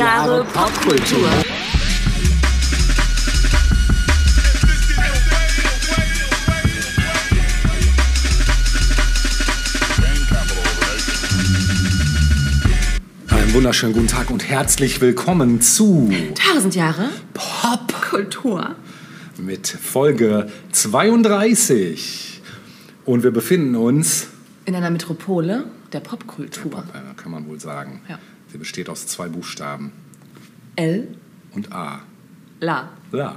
Jahre Popkultur. Einen wunderschönen guten Tag und herzlich willkommen zu 1000 Jahre Popkultur Kultur. mit Folge 32. Und wir befinden uns, In einer Metropole der Popkultur. äh, kann man wohl sagen, Ja. Sie besteht aus zwei Buchstaben L. und A. La. Ja.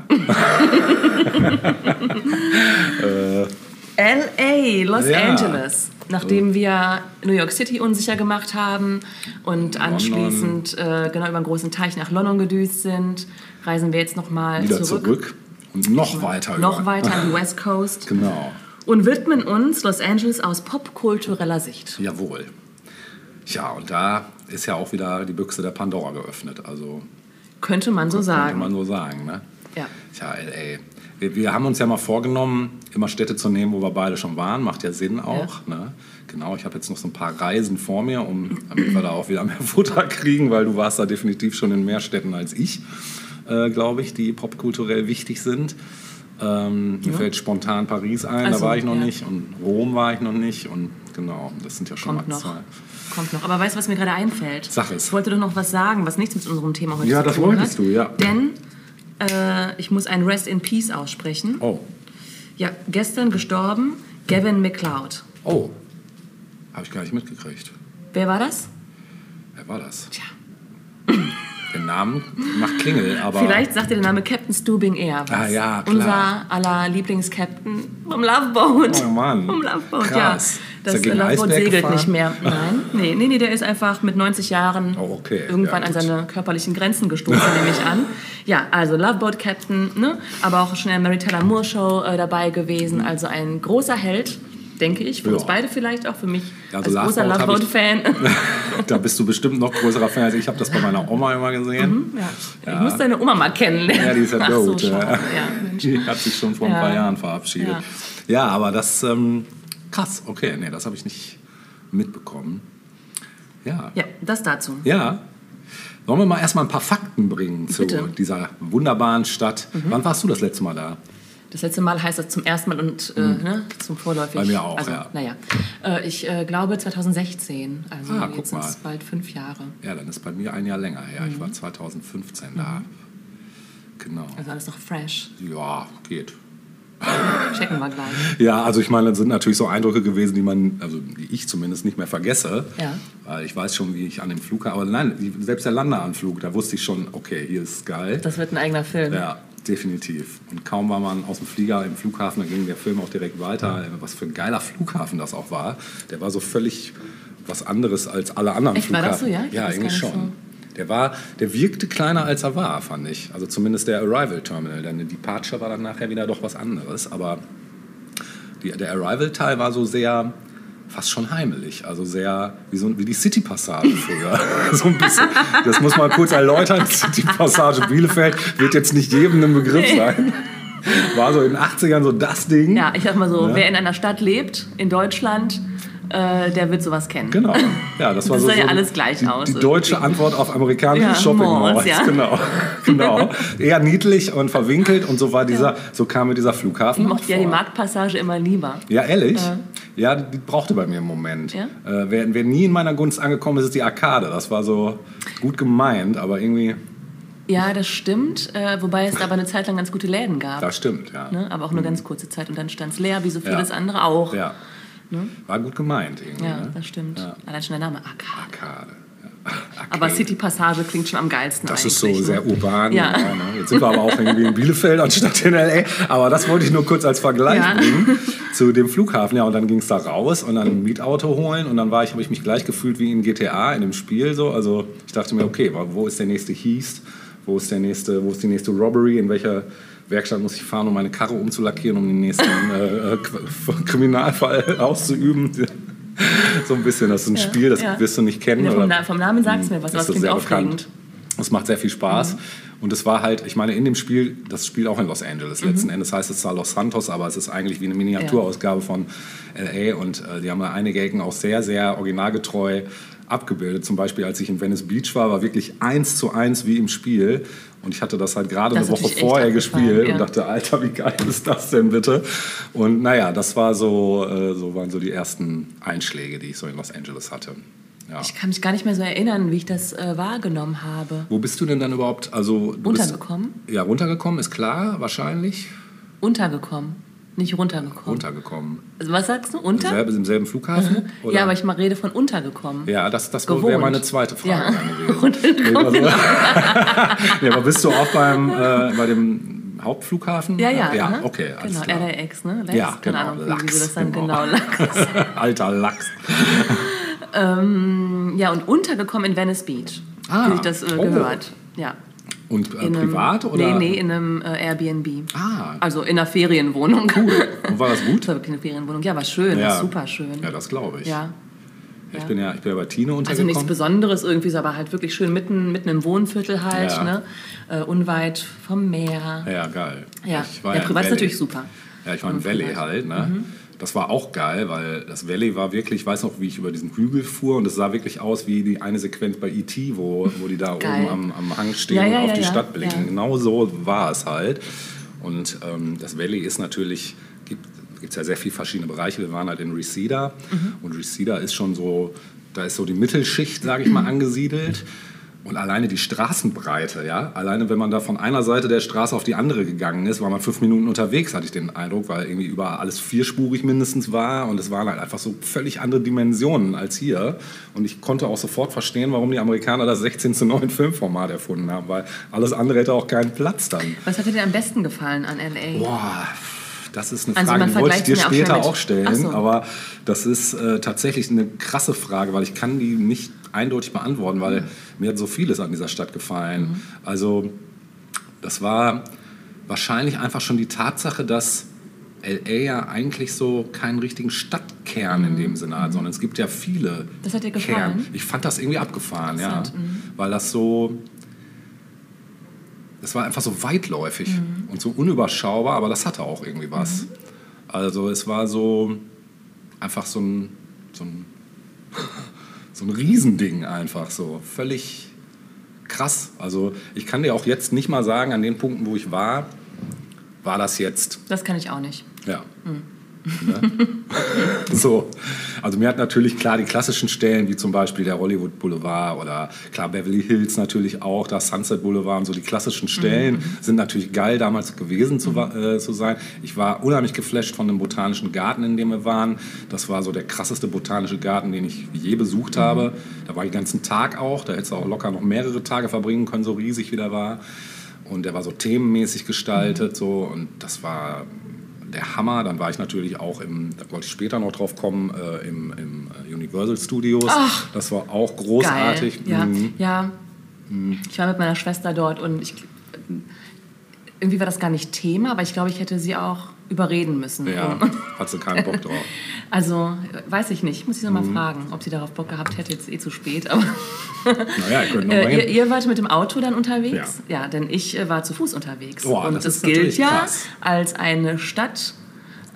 LA, Los Ja. Angeles. Nachdem wir New York City unsicher gemacht haben und anschließend äh, genau über einen großen Teich nach London gedüst sind, reisen wir jetzt nochmal Wieder zurück. zurück. und noch weiter. Noch über. weiter an die West Coast Genau. und widmen uns Los Angeles aus popkultureller Sicht. Jawohl. Ja, und da ist ja auch wieder die Büchse der Pandora geöffnet. Also Könnte man so könnte sagen. man so sagen. Ne? Ja. Tja, LA. Wir, wir haben uns ja mal vorgenommen, immer Städte zu nehmen, wo wir beide schon waren. Macht ja Sinn auch. Ne? Genau, ich habe jetzt noch so ein paar Reisen vor mir, um, damit wir da auch wieder mehr Futter kriegen, weil du warst da definitiv schon in mehr Städten als ich, äh, glaube ich, die popkulturell wichtig sind. Ähm, Mir fällt spontan Paris ein, Also, da war ich noch ja. nicht. Und Rom war ich noch nicht. Und genau, das sind ja schon Kommt mal noch. Kommt noch. Aber weißt du, was mir gerade einfällt? Sag es. Ich wollte doch noch was sagen, was nichts mit unserem Thema heute Ja, zu das tun wolltest hat. du, ja. Denn äh, ich muss ein Rest in Peace aussprechen. Oh, Ja, gestern gestorben Gavin McLeod. oh. Habe ich gar nicht mitgekriegt. Wer war das? Wer war das? Tja. Den Namen macht Klingel, aber. Vielleicht sagt dir der Name Captain Stubing eher was. Ah, ja, klar. Unser aller Lieblings-Captain vom Love Boat. Oh Mann. Vom Love Boat, Krass. ja. Ist Das er gegen Love Boat Eisberg segelt gefahren? nicht mehr. Nein, nee, nee, nee, der ist einfach mit 90 Jahren Oh, okay. irgendwann Ja, an seine körperlichen Grenzen gestoßen, nehme ich an. Ja, also Love Boat Captain, ne? aber auch schon in der Mary Tyler Moore Show äh, dabei gewesen. Also ein großer Held, denke ich, für uns Ja. beide vielleicht, auch für mich Also als großer Love Love Boat Boat Fan. da bist du bestimmt noch größerer Fan als ich. Ich habe das bei meiner Oma immer gesehen. Ja. Ich muss deine Oma mal kennenlernen. Ja, die ist ja so, tot. Mensch. die hat sich schon vor ein paar Jahren verabschiedet. Ja. Aber das, ähm, krass, okay, nee, das habe ich nicht mitbekommen. Ja. Ja, das dazu. Ja. Wollen wir mal erstmal ein paar Fakten bringen zu Bitte. Mhm. dieser wunderbaren Stadt. Wann warst du das letzte Mal da? Das letzte Mal heißt das zum ersten Mal und äh, ne, zum Vorläufig. Bei mir auch, also, ja. Naja, äh, ich äh, glaube 2016. Also Ah, jetzt sind es bald fünf Jahre. Ja, dann ist bei mir ein Jahr länger her. Ich war Mhm. 2015 da. Genau. Also alles noch fresh. Ja, geht. Checken wir gleich. Ja, also ich meine, das sind natürlich so Eindrücke gewesen, die man, also die ich zumindest nicht mehr vergesse. Ja. Weil ich weiß schon, wie ich an dem Flug, aber nein, selbst der Landeanflug, da wusste ich schon, okay, hier ist geil. Das wird ein eigener Film. Ja, definitiv. Und kaum war man aus dem Flieger im Flughafen, da ging der Film auch direkt weiter. Was für ein geiler Flughafen das auch war. Der war so völlig was anderes als alle anderen Echt, war Flughafen. das so, ja? Ich ja, irgendwie schon. Der, war, der wirkte kleiner als er war, fand ich. Also zumindest der Arrival Terminal. Denn die Departure war dann nachher wieder doch was anderes. Aber die, der Arrival-Teil war so sehr fast schon heimelig, also sehr wie, so, wie die City-Passage früher. so ein bisschen. Das muss man kurz erläutern. City-Passage Bielefeld wird jetzt nicht jedem ein Begriff sein. War so in den 80ern so das Ding. Ja, ich sag mal so, Ja. wer in einer Stadt lebt, in Deutschland, äh, der wird sowas kennen. Genau. Ja, das war Das so, sah ja so alles gleich die, aus Die deutsche irgendwie. Antwort auf amerikanische Ja, Shopping Malls, Malls. ja. Genau. genau. Eher niedlich und verwinkelt und so war dieser, so kam mir dieser Flughafen. Ich mochte ja die. Marktpassage immer lieber. Ja, ehrlich? Ja, die brauchte bei mir einen Moment. Ja? Äh, wer, wer nie in meiner Gunst angekommen ist, ist die Arcade. Das war so gut gemeint, aber irgendwie, Ja, das stimmt. Äh, wobei es aber eine Zeit lang ganz gute Läden gab. das stimmt, ja. Ne? Aber auch nur ganz kurze Zeit. Und dann stand es leer, wie so vieles Ja. andere auch. Ja. War gut gemeint irgendwie. Ja, ne? das stimmt. Ja. Allein schon der Name Arcade. Arcade. Ja. Aber Arcade. City Passage klingt schon am geilsten Das ist so ne? sehr urban. Ja. ne? Jetzt sind wir aber auch irgendwie in Bielefeld anstatt in L.A. Aber das wollte ich nur kurz als Vergleich Ja. bringen zu dem Flughafen. Ja, und dann ging es da raus und dann ein Mietauto holen. Und dann war ich, habe ich mich gleich gefühlt wie in GTA, in dem Spiel so. Also ich dachte mir, okay, wo ist der nächste Heist? Wo ist, der nächste, wo ist die nächste Robbery? In welcher Werkstatt muss ich fahren, um meine Karre umzulackieren, um den nächsten äh, äh, Kriminalfall auszuüben? so ein bisschen, das ist ein Spiel, das ja. wirst du nicht kennen. Ja, vom, oder? Vom Namen sagt es mir was, aber Ist es das klingt aufregend. Es macht sehr viel Spaß. Mhm. Und es war halt, ich meine, in dem Spiel, das spielt auch in Los Angeles. Mhm. Letzten Endes heißt es zwar Los Santos, aber es ist eigentlich wie eine Miniaturausgabe ja. von LA. Und äh, die haben da einige Ecken auch sehr, sehr originalgetreu abgebildet. Zum Beispiel, als ich in Venice Beach war, war wirklich eins zu eins wie im Spiel. Und ich hatte das halt gerade eine Woche vorher gespielt ja. und dachte, Alter, wie geil ist das denn bitte? Und naja, das war so, äh, so waren so die ersten Einschläge, die ich so in Los Angeles hatte. Ja. Ich kann mich gar nicht mehr so erinnern, wie ich das äh, wahrgenommen habe. Wo bist du denn dann überhaupt? Also, runtergekommen? Bist, ja, runtergekommen ist klar, wahrscheinlich. Untergekommen. Nicht runtergekommen. Runtergekommen. Also was sagst du? Unter? Selbe, Im selben Flughafen? ja, aber ich mal rede von untergekommen. Ja, das, das wäre meine zweite Frage ja. runtergekommen. Nee, also, ja, aber bist du auch beim, äh, bei dem Hauptflughafen? Ja, ja. Ja, okay. Genau, klar. LAX, ne? Lex? Ja, genau. Ahnung, Lachs, wie das dann genau, genau Lachs. Alter Lachs. ähm, ja, und untergekommen in Venice Beach. Ah. Habe ich das äh, gehört. Oh. Ja. Und äh, privat einem, oder? Nee, nee, in einem äh, Airbnb. Ah. Also in einer Ferienwohnung. Cool. Und war das gut? Das war wirklich eine Ferienwohnung. Ja, war schön, ja. war super schön. Ja, das glaube ich. Ja. Ja, ich, bin ja, ich bin ja bei Tine untergekommen. Also nichts Besonderes irgendwie, aber halt wirklich schön mitten, mitten im Wohnviertel halt, ja. ne? Äh, unweit vom Meer. Ja, geil. Ja, ja, ja privat ist natürlich super. Ja, ich war im Valley halt, ne? Mhm. Das war auch geil, weil das Valley war wirklich, ich weiß noch, wie ich über diesen Hügel fuhr und es sah wirklich aus wie die eine Sequenz bei E.T., wo, wo die da geil. oben am, am Hang stehen ja, ja, und auf ja, die Stadt blicken. Genau so war es halt. Und ähm, das Valley ist natürlich, gibt es ja sehr viele verschiedene Bereiche. Wir waren halt in Reseda mhm. und Reseda ist schon so, da ist so die Mittelschicht, sage ich mal, angesiedelt. Und alleine die Straßenbreite, ja, alleine wenn man da von einer Seite der Straße auf die andere gegangen ist, war man fünf Minuten unterwegs, hatte ich den Eindruck, weil irgendwie überall alles vierspurig mindestens war und es waren halt einfach so völlig andere Dimensionen als hier. Und ich konnte auch sofort verstehen, warum die Amerikaner das 16 zu 9 Filmformat erfunden haben, weil alles andere hätte auch keinen Platz dann. Was hat dir am besten gefallen an LA? Boah, das ist eine also Frage, die wollte ich dir später auch, auch stellen, so. aber das ist äh, tatsächlich eine krasse Frage, weil ich kann die nicht eindeutig beantworten, weil mhm. mir hat so vieles an dieser Stadt gefallen. Mhm. Also das war wahrscheinlich einfach schon die Tatsache, dass LA ja eigentlich so keinen richtigen Stadtkern mhm. in dem Sinne hat, sondern es gibt ja viele Das hat dir gefallen? Kern. Ich fand das irgendwie abgefahren, ja. Mhm. Weil das so, das war einfach so weitläufig mhm. und so unüberschaubar, aber das hatte auch irgendwie was. Mhm. Also es war so einfach so ein, so ein so ein Riesending einfach so. Völlig krass. Also ich kann dir auch jetzt nicht mal sagen, an den Punkten, wo ich war, war das jetzt. Das kann ich auch nicht. Ja. Mhm. Ne? so. Also mir hat natürlich klar die klassischen Stellen, wie zum Beispiel der Hollywood Boulevard oder klar Beverly Hills natürlich auch, das Sunset Boulevard und so die klassischen Stellen mhm. sind natürlich geil damals gewesen zu, äh, zu sein. Ich war unheimlich geflasht von dem botanischen Garten, in dem wir waren. Das war so der krasseste botanische Garten, den ich je besucht mhm. habe. Da war ich den ganzen Tag auch, da hättest du auch locker noch mehrere Tage verbringen können, so riesig wie der war. Und der war so themenmäßig gestaltet, mhm. so und das war der Hammer. Dann war ich natürlich auch im, da wollte ich später noch drauf kommen, äh, im, im, äh, Universal Studios. Ach, das war auch großartig. Geil. Ja, mhm. ja. Mhm. Ich war mit meiner Schwester dort und ich, irgendwie war das gar nicht Thema, aber ich glaube, ich hätte sie auch überreden müssen. Ja, hat sie keinen Bock drauf. Also, weiß ich nicht. Muss ich noch mal mhm. fragen, ob sie darauf Bock gehabt hätte. Jetzt eh zu spät. Aber naja, ihr, noch äh, ihr, ihr wart mit dem Auto dann unterwegs? Ja, ja denn ich äh, war zu Fuß unterwegs. Boah, Und das, das gilt ja als eine Stadt,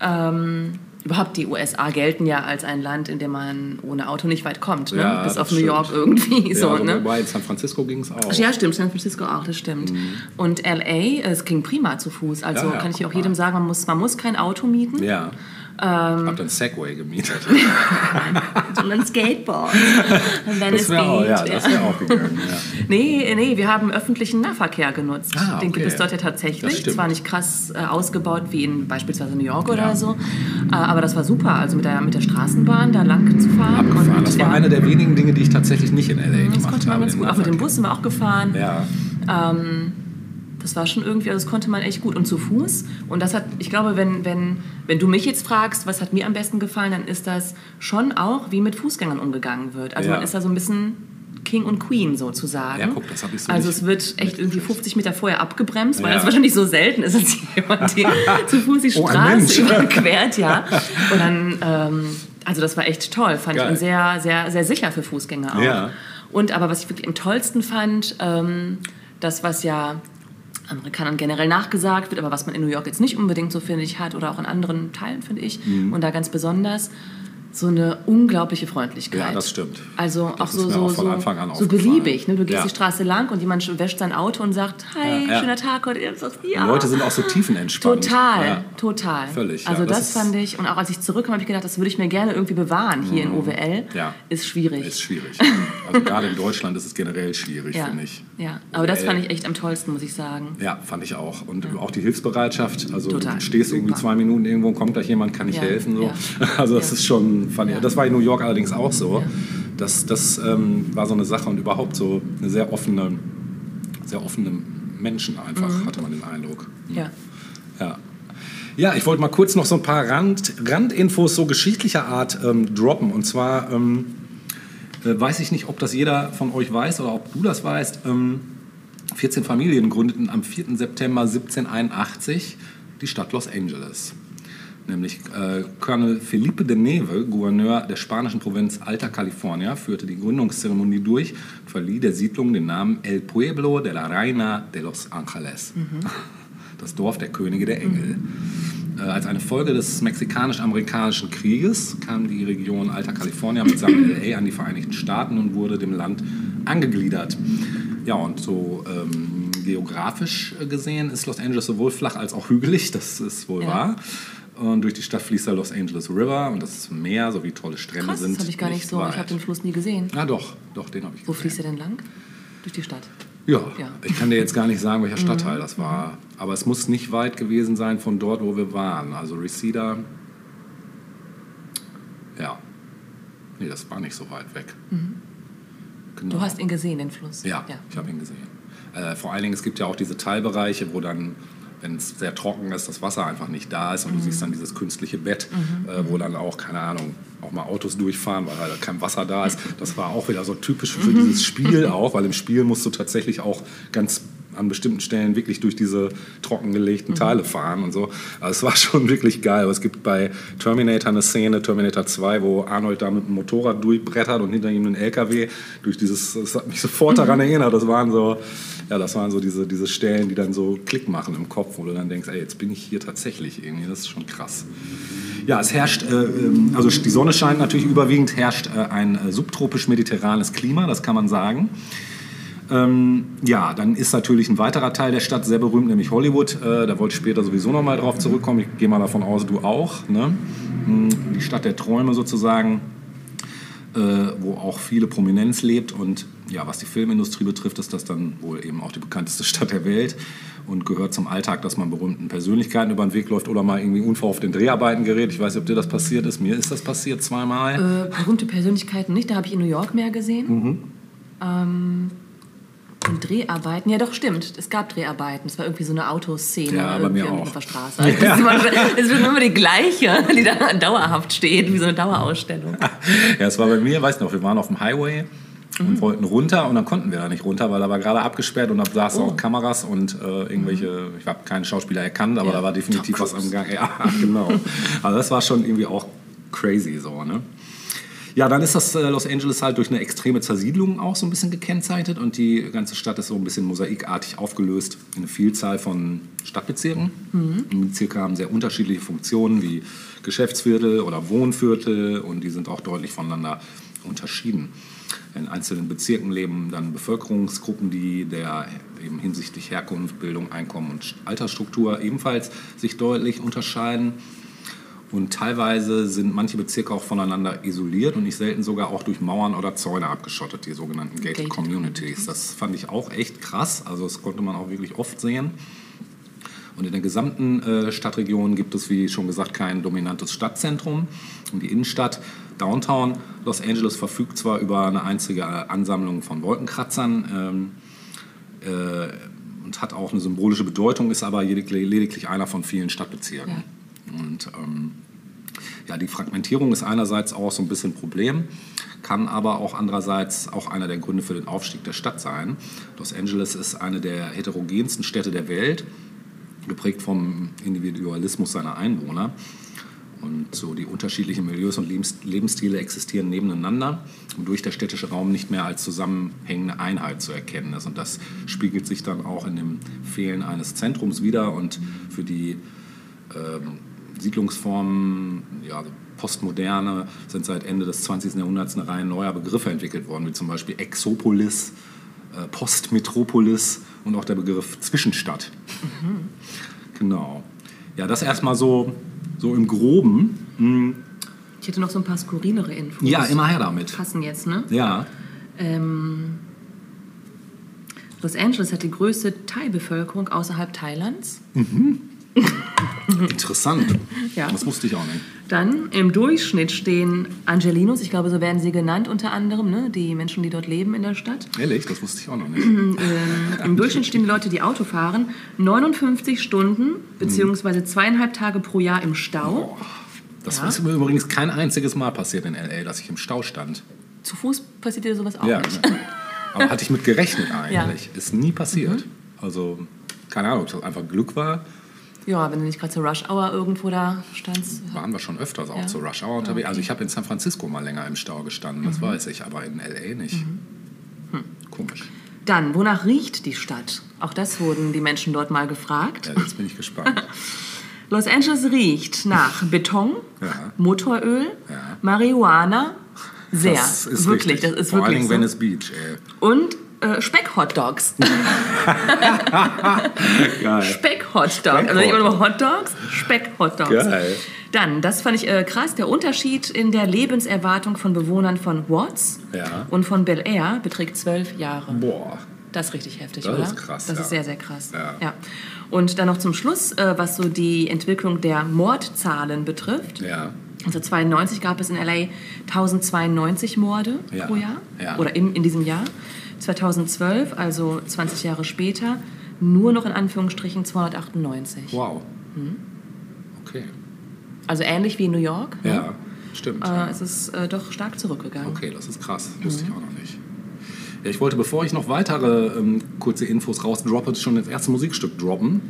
ähm, überhaupt die USA gelten ja als ein Land, in dem man ohne Auto nicht weit kommt, ne? ja, bis auf stimmt. New York irgendwie. Ja, so, ne? Wobei in San Francisco ging es auch. Ja, stimmt, San Francisco auch, das stimmt. Mhm. Und LA, es ging prima zu Fuß. Also ja, kann ich auch jedem sagen, man muss, man muss kein Auto mieten. Ja. Ähm, Hab dann Segway gemietet. und ein Skateboard. Und dann das wäre auch, ja, das wär auch gegangen. Ja. nee, nee, wir haben öffentlichen Nahverkehr genutzt. Ah, okay. Den gibt es dort ja tatsächlich. Zwar nicht krass äh, ausgebaut wie in beispielsweise New York oder ja. so, äh, aber das war super. Also mit der, mit der Straßenbahn da lang zu fahren. Abgefahren. Und, das war ja, eine der wenigen Dinge, die ich tatsächlich nicht in LA das gemacht habe. Das konnte man ganz gut. Auch mit dem Bus sind wir auch gefahren. Ja. Ähm, das war schon irgendwie, also das konnte man echt gut. Und zu Fuß. Und das hat, ich glaube, wenn, wenn, wenn du mich jetzt fragst, was hat mir am besten gefallen, dann ist das schon auch, wie mit Fußgängern umgegangen wird. Also ja. man ist da so ein bisschen King und Queen sozusagen. Ja, guck, das habe ich so Also es wird echt irgendwie 50 Meter vorher abgebremst, weil ja. das wahrscheinlich so selten ist, dass jemand die zu Fuß die oh, Straße oh, überquert, ja. Und dann, ähm, also das war echt toll, fand Geil. ich und sehr, sehr, sehr sicher für Fußgänger auch. Ja. Und aber was ich wirklich am tollsten fand, ähm, das, was ja Amerikanern generell nachgesagt wird, aber was man in New York jetzt nicht unbedingt so, finde ich, hat oder auch in anderen Teilen, finde ich. Mhm. Und da ganz besonders so eine unglaubliche Freundlichkeit. Ja, das stimmt. Also Das auch so, so, auch von so, Anfang an so beliebig. Ne? Du gehst Ja. die Straße lang und jemand wäscht sein Auto und sagt, hi, Ja, ja. schöner Tag heute. Ja. Die Leute sind auch so tiefenentspannt. Total, total. Völlig, Also das das, fand ich, und auch als ich zurückkam, habe ich gedacht, das würde ich mir gerne irgendwie bewahren hier in OWL. Mhm. Ja. Ist schwierig. Ist schwierig. Also gerade in Deutschland ist es generell schwierig, finde ich. ja, aber das OWL. fand ich echt am tollsten, muss ich sagen. Ja, fand ich auch. Und auch die Hilfsbereitschaft. Also Total. du stehst irgendwie Super. zwei Minuten irgendwo und kommt gleich jemand, kann ich helfen. So. Also das ist schon, fand ich, Ja. das war in New York allerdings auch so. Ja. Das, das ähm, war so eine Sache und überhaupt so eine sehr offene, sehr offene Menschen einfach, Mhm. hatte man den Eindruck. Ja. Ja. Ja, ich wollte mal kurz noch so ein paar Rand, Randinfos so geschichtlicher Art ähm, droppen. Und zwar ähm, äh, weiß ich nicht, ob das jeder von euch weiß oder ob du das weißt. Ähm, 14 Familien gründeten am 4. September 1781 die Stadt Los Angeles. Nämlich äh, Colonel Felipe de Neve, Gouverneur der spanischen Provinz Alta California, führte die Gründungszeremonie durch und verlieh der Siedlung den Namen El Pueblo de la Reina de Los Angeles. Das Dorf der Könige der Engel. Äh, als eine Folge des mexikanisch-amerikanischen Krieges kam die Region Alta California mitsamt LA an die Vereinigten Staaten und wurde dem Land angegliedert. Ja, und so ähm, geografisch gesehen ist Los Angeles sowohl flach als auch hügelig, das ist wohl Ja. wahr. Und durch die Stadt fließt der Los Angeles River und das Meer sowie tolle Strände Krass, sind. das habe ich gar nicht so. weit. Ich habe den Fluss nie gesehen. Ah, doch, doch, den habe ich Wo gesehen. fließt er denn lang? Durch die Stadt. Ja, Ja. Mhm. ich kann dir jetzt gar nicht sagen, welcher Stadtteil das war. Aber es muss nicht weit gewesen sein von dort, wo wir waren. Also Reseda. Ja. Nee, das war nicht so weit weg. Genau. Mhm. Du hast ihn gesehen, den Fluss. Ja, ich habe ihn gesehen. Äh, vor allen Dingen, es gibt ja auch diese Teilbereiche, wo dann, wenn es sehr trocken ist, das Wasser einfach nicht da ist und Mhm. du siehst dann dieses künstliche Bett, äh, wo dann auch, keine Ahnung, auch mal Autos durchfahren, weil halt kein Wasser da ist. Das war auch wieder so typisch für Mhm. dieses Spiel auch, weil im Spiel musst du tatsächlich auch ganz an bestimmten Stellen wirklich durch diese trockengelegten Mhm. Teile fahren und so. Also es war schon wirklich geil. Aber es gibt bei Terminator eine Szene, Terminator 2, wo Arnold da mit dem Motorrad durchbrettert und hinter ihm ein LKW durch dieses, das hat mich sofort daran erinnert, das waren so, ja, das waren so diese, diese Stellen, die dann so Klick machen im Kopf, wo du dann denkst, ey, jetzt bin ich hier tatsächlich irgendwie, das ist schon krass. Ja, es herrscht, äh, ähm, also die Sonne scheint natürlich überwiegend, herrscht äh, ein äh, subtropisch-mediterranes Klima, das kann man sagen. Ähm, ja, dann ist natürlich ein weiterer Teil der Stadt sehr berühmt, nämlich Hollywood. Äh, da wollte ich später sowieso noch mal drauf zurückkommen. Ich gehe mal davon aus, du auch. Ne? Hm, Die Stadt der Träume sozusagen, äh, wo auch viele Prominenz lebt. Und ja, was die Filmindustrie betrifft, ist das dann wohl eben auch die bekannteste Stadt der Welt und gehört zum Alltag, dass man berühmten Persönlichkeiten über den Weg läuft oder mal irgendwie unverhofft in Dreharbeiten gerät. Ich weiß nicht, ob dir das passiert ist. Mir ist das passiert zweimal. Äh, berühmte Persönlichkeiten nicht, da habe ich in New York mehr gesehen. Mhm. Ähm, und Dreharbeiten, ja doch, stimmt. Es gab Dreharbeiten. Es war irgendwie so eine Autoszene Ja, bei irgendwie mir auch. auf der Straße. Also immer, das ist immer die gleiche, die da dauerhaft steht, wie so eine Dauerausstellung. Ja, es war bei mir, weiß noch, wir waren auf dem Highway und wollten runter und dann konnten wir da nicht runter, weil da war gerade abgesperrt und da saßen auch Kameras und äh, irgendwelche, ich habe keinen Schauspieler erkannt, aber Ja. da war definitiv was am Gang. Ja, genau. Also das war schon irgendwie auch crazy so, ne? Ja, dann ist das äh, Los Angeles halt durch eine extreme Zersiedlung auch so ein bisschen gekennzeichnet und die ganze Stadt ist so ein bisschen mosaikartig aufgelöst in eine Vielzahl von Stadtbezirken. Und Die Bezirke haben sehr unterschiedliche Funktionen wie Geschäftsviertel oder Wohnviertel und die sind auch deutlich voneinander unterschieden. In einzelnen Bezirken leben dann Bevölkerungsgruppen, die der eben hinsichtlich Herkunft, Bildung, Einkommen und Altersstruktur ebenfalls sich deutlich unterscheiden. Und teilweise sind manche Bezirke auch voneinander isoliert und nicht selten sogar auch durch Mauern oder Zäune abgeschottet, die sogenannten Gated, Gated Communities. Das fand ich auch echt krass. Also das konnte man auch wirklich oft sehen. Und in der gesamten äh, Stadtregion gibt es, wie schon gesagt, kein dominantes Stadtzentrum. Und die Innenstadt Downtown Los Angeles verfügt zwar über eine einzige äh, Ansammlung von Wolkenkratzern ähm, äh, und hat auch eine symbolische Bedeutung, ist aber lediglich, lediglich einer von vielen Stadtbezirken. Und ähm, ja, die Fragmentierung ist einerseits auch so ein bisschen ein Problem, kann aber auch andererseits auch einer der Gründe für den Aufstieg der Stadt sein. Los Angeles ist eine der heterogensten Städte der Welt, geprägt vom Individualismus seiner Einwohner. Und so die unterschiedlichen Milieus und Lebens Lebensstile existieren nebeneinander und durch der städtische Raum nicht mehr als zusammenhängende Einheit zu erkennen ist. Und das spiegelt sich dann auch in dem Fehlen eines Zentrums wieder. Und für die ähm, Siedlungsformen, ja, Postmoderne, sind seit Ende des 20. Jahrhunderts eine Reihe neuer Begriffe entwickelt worden, wie zum Beispiel Exopolis, äh, Postmetropolis und auch der Begriff Zwischenstadt. Mhm. Genau. Ja, das erstmal so, so im Groben. Hm. Ich hätte noch so ein paar skurrilere Infos. Ja, immer her damit. Passen jetzt, ne? Ja. Ähm, Los Angeles hat die größte Thai-Bevölkerung außerhalb Thailands. Mhm. Interessant. Ja. Das wusste ich auch nicht. Dann im Durchschnitt stehen Angelinos, ich glaube, so werden sie genannt unter anderem, ne? die Menschen, die dort leben in der Stadt. Ehrlich, das wusste ich auch noch nicht. ähm, Im Durchschnitt stehen die Leute, die Auto fahren, 59 Stunden beziehungsweise zweieinhalb Tage pro Jahr im Stau. Oh, das ja. ist mir übrigens kein einziges Mal passiert in L.A., dass ich im Stau stand. Zu Fuß passiert dir sowas auch ja, nicht? Aber hatte ich mit gerechnet eigentlich. Ja. Ist nie passiert. Mhm. Also, keine Ahnung, ob das einfach Glück war ja, wenn du nicht gerade zur Rush Hour irgendwo da standst. Waren wir schon öfters auch ja. zur Rush Hour unterwegs. Also ich habe in San Francisco mal länger im Stau gestanden, das mhm. weiß ich, aber in L.A. nicht. Mhm. Hm. Komisch. Dann, wonach riecht die Stadt? Auch das wurden die Menschen dort mal gefragt. Ja, jetzt bin ich gespannt. Los Angeles riecht nach Beton, ja. Motoröl, ja. Marihuana. Sehr, das ist wirklich, richtig. das ist Vor wirklich allen Dingen so. Venice Beach. Ey. Und äh, Speck-Hotdogs. Speck-Hotdog. Also nicht immer nur Hotdogs, Speck-Hotdogs. Dann, das fand ich äh, krass, der Unterschied in der Lebenserwartung von Bewohnern von Watts ja. und von Bel Air beträgt zwölf Jahre. Boah. Das ist richtig heftig, das oder? Das ist krass. Das ja. ist sehr, sehr krass. Ja. ja. Und dann noch zum Schluss, äh, was so die Entwicklung der Mordzahlen betrifft. Ja. Also 92 gab es in LA 1092 Morde pro Jahr ja. oder in, in diesem Jahr. 2012, also 20 Jahre später, nur noch in Anführungsstrichen 298. Wow. Hm? Okay. Also ähnlich wie in New York. Ne? Ja, stimmt. Äh, ja. Es ist äh, doch stark zurückgegangen. Okay, das ist krass. Wusste mhm. ich auch noch nicht. Ja, ich wollte, bevor ich noch weitere ähm, kurze Infos rausdroppe, schon das erste Musikstück droppen.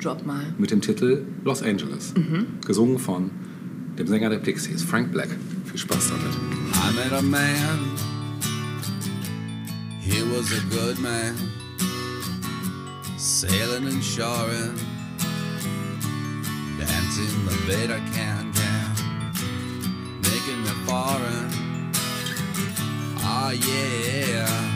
Drop mal. Mit dem Titel Los Angeles. Mhm. Gesungen von dem Sänger der Pixies, Frank Black. Viel Spaß damit. I met a man He was a good man, sailing and shoring, dancing the better can can, making me foreign. Oh yeah.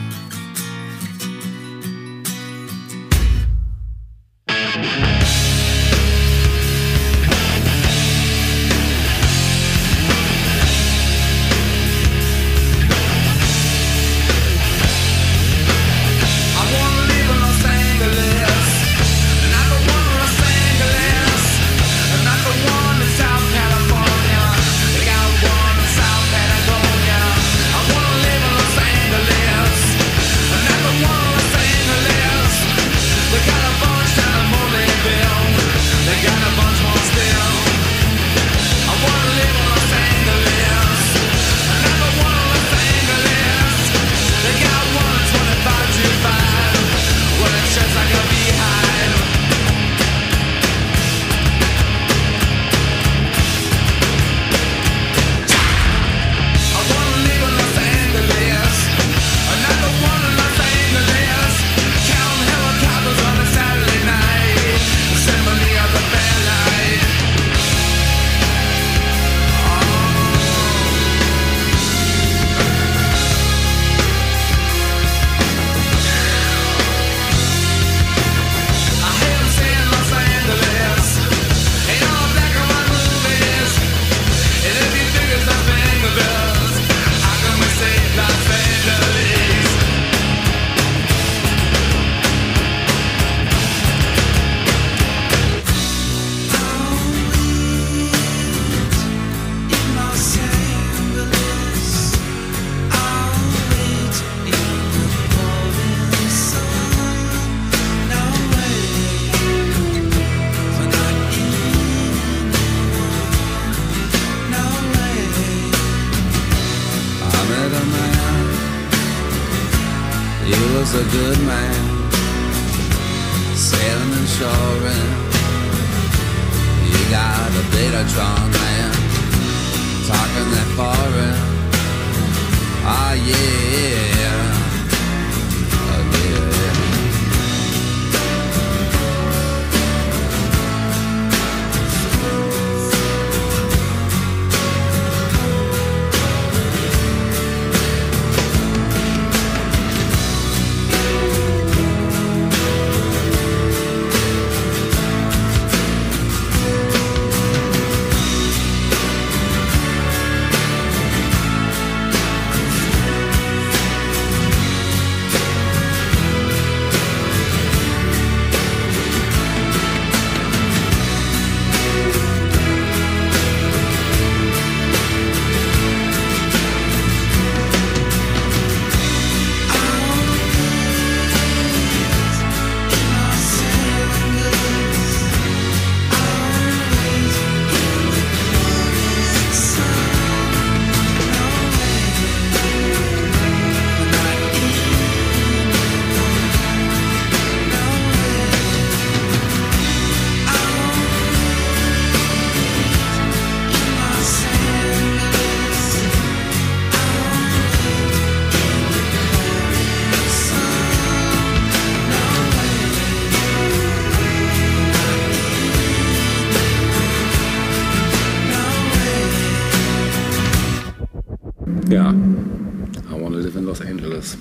Ja, I want to live in Los Angeles.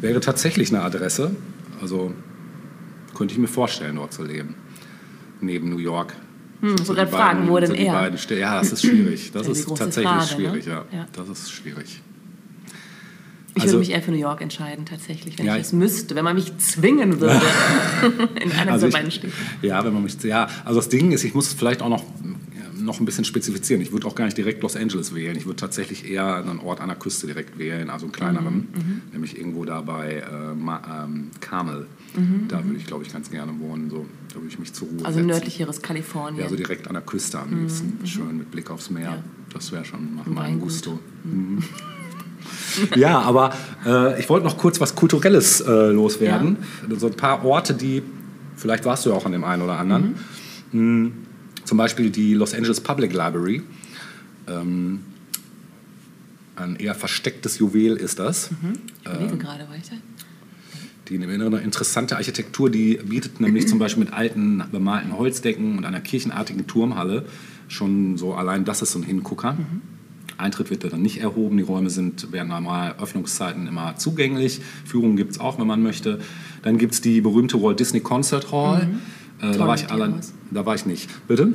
Wäre tatsächlich eine Adresse, also könnte ich mir vorstellen, dort zu leben. Neben New York. Hm, So gerade fragen, wo denn er? Städte- Ja, das ist schwierig. Das ist tatsächlich Frage, schwierig, ne? ja. Ja. Das ist schwierig. Ich Also- würde mich eher für New York entscheiden, tatsächlich, wenn Ja, ich es müsste, wenn man mich zwingen würde in einer Also dieser beiden Städte. ja, wenn man mich, ja, also das Ding ist, ich muss vielleicht auch noch, noch ein bisschen spezifizieren. Ich würde auch gar nicht direkt Los Angeles wählen. Ich würde tatsächlich eher einen Ort an der Küste direkt wählen, also einen kleineren, Mhm, nämlich irgendwo da bei äh, Ma, ähm, Carmel. Da würde ich, glaube ich, ganz gerne wohnen. So, da würde ich mich zur Ruhe Mhm. Also setzen. nördlicheres Kalifornien. Ja, so direkt an der Küste am liebsten. Schön mit Blick aufs Meer. Mhm, Ja. Das wäre schon nach meinem. Gusto. Mhm. ja, aber äh, ich wollte noch kurz was Kulturelles äh, loswerden. So ein paar Orte, die, vielleicht warst du ja auch an dem einen oder anderen. Mm, Zum Beispiel die Los Angeles Public Library. Ähm, ein eher verstecktes Juwel ist das. ich überlege gerade, da? Die eine interessante Architektur, die bietet nämlich zum Beispiel mit alten bemalten Holzdecken und einer kirchenartigen Turmhalle schon so, allein das ist so ein Hingucker. Eintritt wird da dann nicht erhoben, die Räume sind während normaler Öffnungszeiten immer zugänglich. Führungen gibt es auch, wenn man möchte. Dann gibt es die berühmte Walt Disney Concert Hall. Äh, da, war ich allein, aus. Da war ich nicht. Bitte?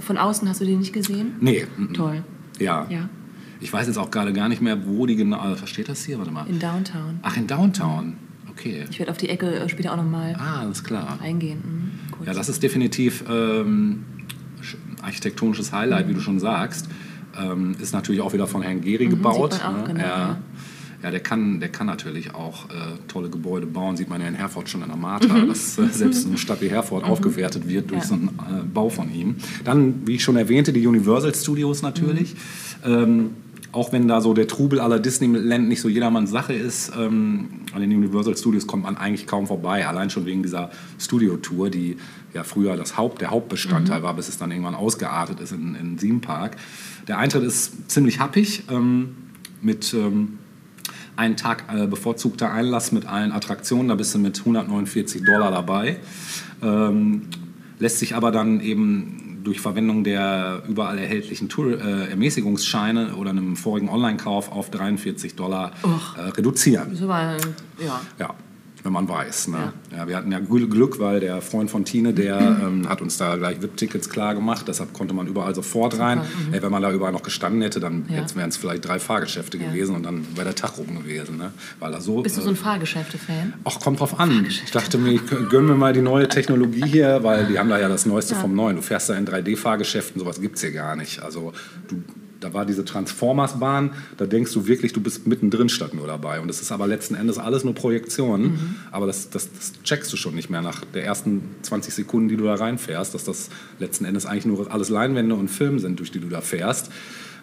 Von außen hast du die nicht gesehen? Nee. Toll. Ja. Ja. Ich weiß jetzt auch gerade gar nicht mehr, wo die genau. Versteht das hier? Warte mal. In Downtown. Ach, in Downtown. Okay. Ich werde auf die Ecke äh, später auch nochmal Ah, alles klar. eingehen. Mhm. Ja, das ist definitiv ähm, sch- architektonisches Highlight, wie du schon sagst. Ähm, ist natürlich auch wieder von Herrn Gehry gebaut. Mhm, sieht man auch, ne? genau, ja. ja. Ja, der kann, der kann natürlich auch äh, tolle Gebäude bauen. Sieht man ja in Herford schon in der Marta, dass äh, selbst eine Stadt wie Herford aufgewertet wird durch Mhm. Ja. so einen äh, Bau von ihm. Dann, wie ich schon erwähnte, die Universal Studios natürlich. Mhm. Ähm, auch wenn da so der Trubel aller Disneyland nicht so jedermanns Sache ist, ähm, an den Universal Studios kommt man eigentlich kaum vorbei. Allein schon wegen dieser Studio-Tour, die ja früher das Haupt, der Hauptbestandteil war, bis es dann irgendwann ausgeartet ist in, in Theme Park. Der Eintritt ist ziemlich happig ähm, mit ähm, einen Tag äh, bevorzugter Einlass mit allen Attraktionen. Da bist du mit 149 Dollar dabei. Ähm, lässt sich aber dann eben durch Verwendung der überall erhältlichen Tour äh, Ermäßigungsscheine oder einem vorigen Online-Kauf auf 43 Dollar äh, reduzieren. Das war, ja. Ja, wenn man weiß. Ne? Ja. wir hatten ja Gl- Glück, weil der Freund von Tine, der ähm, hat uns da gleich VIP-Tickets klar gemacht. Deshalb konnte man überall sofort rein. Ey, wenn man da überall noch gestanden hätte, dann Ja. wären es vielleicht drei Fahrgeschäfte Ja. gewesen und dann wäre der Tag rum gewesen. Ne? Weil da so, Bist du äh, so ein Fahrgeschäfte-Fan? Ach, kommt drauf an. Ich dachte mir, ich gönn mir mal die neue Technologie hier, weil die haben da ja das Neueste Ja. vom Neuen. Du fährst da in 3D-Fahrgeschäften, sowas gibt es hier gar nicht. Also du, da war diese Transformers-Bahn, da denkst du wirklich, du bist mittendrin statt nur dabei. Und das ist aber letzten Endes alles nur Projektion. Mhm. Aber das, das, das checkst du schon nicht mehr nach der ersten 20 Sekunden, die du da reinfährst, dass das letzten Endes eigentlich nur alles Leinwände und Film sind, durch die du da fährst.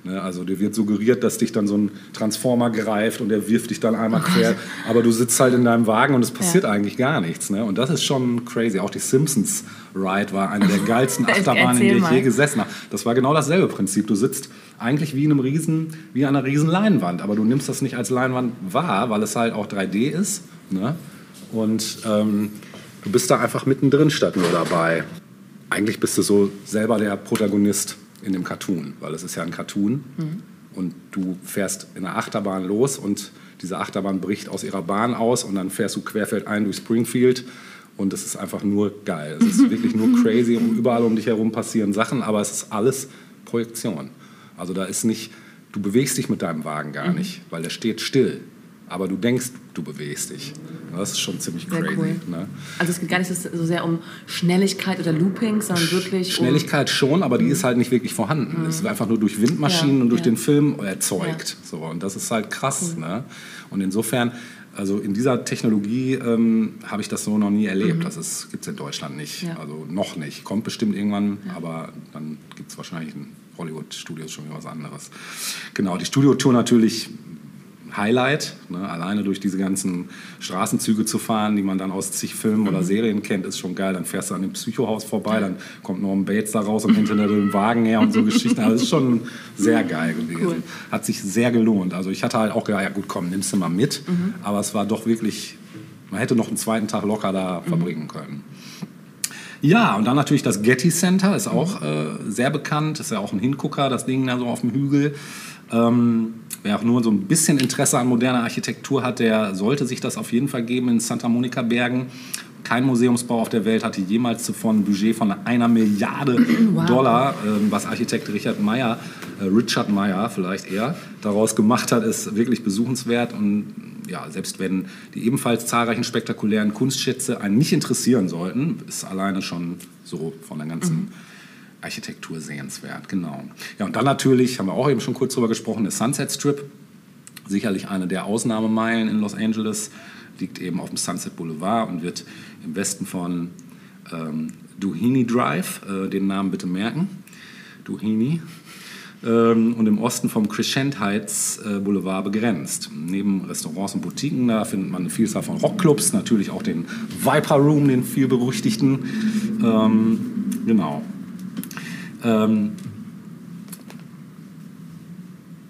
Ne, also dir wird suggeriert, dass dich dann so ein Transformer greift und der wirft dich dann einmal quer. Aber du sitzt halt in deinem Wagen und es passiert Ja. eigentlich gar nichts. Ne? Und das ist schon crazy. Auch die Simpsons Ride war eine der geilsten Achterbahnen, in der ich je gesessen habe. Das war genau dasselbe Prinzip. Du sitzt eigentlich wie in einem riesen, wie an einer riesen Leinwand, aber du nimmst das nicht als Leinwand wahr, weil es halt auch 3D ist. Ne? Und ähm, du bist da einfach mittendrin statt nur dabei. Eigentlich bist du so selber der Protagonist in dem Cartoon, weil es ist ja ein Cartoon und du fährst in einer Achterbahn los und diese Achterbahn bricht aus ihrer Bahn aus und dann fährst du querfeldein durch Springfield und es ist einfach nur geil. Es ist wirklich nur crazy und überall um dich herum passieren Sachen, aber es ist alles Projektion. Also da ist nicht, du bewegst dich mit deinem Wagen gar nicht, weil der steht still. Aber du denkst, du bewegst dich. Das ist schon ziemlich Sehr crazy. cool. Ne? Also es geht gar nicht so sehr um Schnelligkeit oder Looping, sondern wirklich Schnelligkeit schon, aber die ist halt nicht wirklich vorhanden. Es ist einfach nur durch Windmaschinen Mhm. Ja, und durch ja. den Film erzeugt. So, und das ist halt krass. Ne? Und insofern, also in dieser Technologie ähm, habe ich das so noch nie erlebt. Das gibt es in Deutschland nicht. Mhm. Ja. Also noch nicht. Kommt bestimmt irgendwann, aber dann gibt es wahrscheinlich in Hollywood-Studios schon wieder was anderes. Genau, die Studiotour natürlich Highlight, ne? alleine durch diese ganzen Straßenzüge zu fahren, die man dann aus zig Filmen Mhm. oder Serien kennt, ist schon geil. Dann fährst du an dem Psychohaus vorbei, dann kommt Norman Bates da raus und hinter dem Wagen her und so Geschichten. Also das ist schon sehr geil gewesen. Cool. Hat sich sehr gelohnt. Also ich hatte halt auch gedacht, ja gut, komm, nimmst du mal mit. Mhm. Aber es war doch wirklich, man hätte noch einen zweiten Tag locker da Mhm. verbringen können. Ja, und dann natürlich das Getty Center, ist auch äh, sehr bekannt, ist ja auch ein Hingucker, das Ding da so auf dem Hügel. Ähm, wer auch nur so ein bisschen Interesse an moderner Architektur hat, der sollte sich das auf jeden Fall geben in Santa Monica Bergen. Kein Museumsbau auf der Welt hatte jemals zuvor ein Budget von einer Milliarde Dollar, ähm, was Architekt Richard Meyer, äh, Richard Meyer vielleicht eher, daraus gemacht hat, ist wirklich besuchenswert. Und ja, selbst wenn die ebenfalls zahlreichen spektakulären Kunstschätze einen nicht interessieren sollten, ist alleine schon so von der ganzen Architektur sehenswert. Genau. Ja, und dann natürlich, haben wir auch eben schon kurz drüber gesprochen, der Sunset Strip. Sicherlich eine der Ausnahmemeilen in Los Angeles. Liegt eben auf dem Sunset Boulevard und wird im Westen von ähm, Doheny Drive, äh, den Namen bitte merken. Doheny ähm, und im Osten vom Crescent Heights äh, Boulevard begrenzt. Neben Restaurants und Boutiquen, da findet man eine Vielzahl von Rockclubs, natürlich auch den Viper Room, den vielberüchtigten. Ähm, genau. Ähm,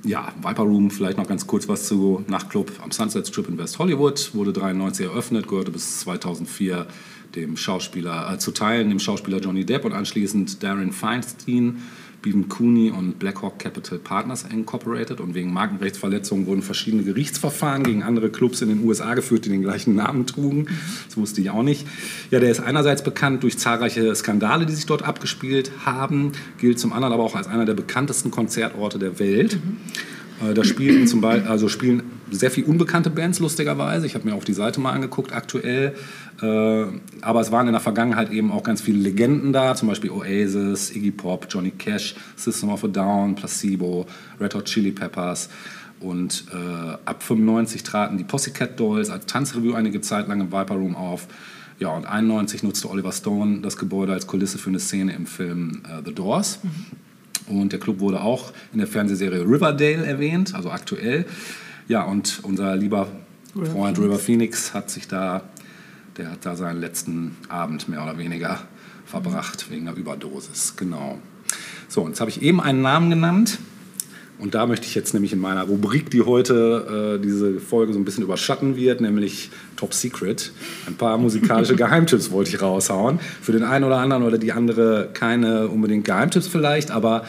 ja, Viper Room, vielleicht noch ganz kurz was zu Nachtclub am Sunset Strip in West Hollywood. Wurde 93 eröffnet, gehörte bis 2004 dem Schauspieler, äh, zu Teilen dem Schauspieler Johnny Depp und anschließend Darren Feinstein, Beaven Cooney und Blackhawk Capital Partners Incorporated. Und wegen Markenrechtsverletzungen wurden verschiedene Gerichtsverfahren gegen andere Clubs in den USA geführt, die den gleichen Namen trugen. Das wusste ich auch nicht. Ja, der ist einerseits bekannt durch zahlreiche Skandale, die sich dort abgespielt haben, gilt zum anderen aber auch als einer der bekanntesten Konzertorte der Welt. Äh, Da spielen zum Beispiel, also spielen sehr viel unbekannte Bands, lustigerweise. Ich habe mir auch die Seite mal angeguckt aktuell. Äh, aber es waren in der Vergangenheit eben auch ganz viele Legenden da, zum Beispiel Oasis, Iggy Pop, Johnny Cash, System of a Down, Placebo, Red Hot Chili Peppers. Und äh, ab 95 traten die Pussycat Dolls als Tanzrevue einige Zeit lang im Viper Room auf. Ja, und 91 nutzte Oliver Stone das Gebäude als Kulisse für eine Szene im Film äh, The Doors. Und der Club wurde auch in der Fernsehserie Riverdale erwähnt, also aktuell. Ja, und unser lieber River Freund River Phoenix hat sich da, der hat da seinen letzten Abend mehr oder weniger verbracht wegen einer Überdosis. Genau. So, und jetzt habe ich eben einen Namen genannt. Und da möchte ich jetzt nämlich in meiner Rubrik, die heute äh, diese Folge so ein bisschen überschatten wird, nämlich Top Secret, ein paar musikalische Geheimtipps wollte ich raushauen. Für den einen oder anderen oder die andere keine unbedingt Geheimtipps vielleicht, aber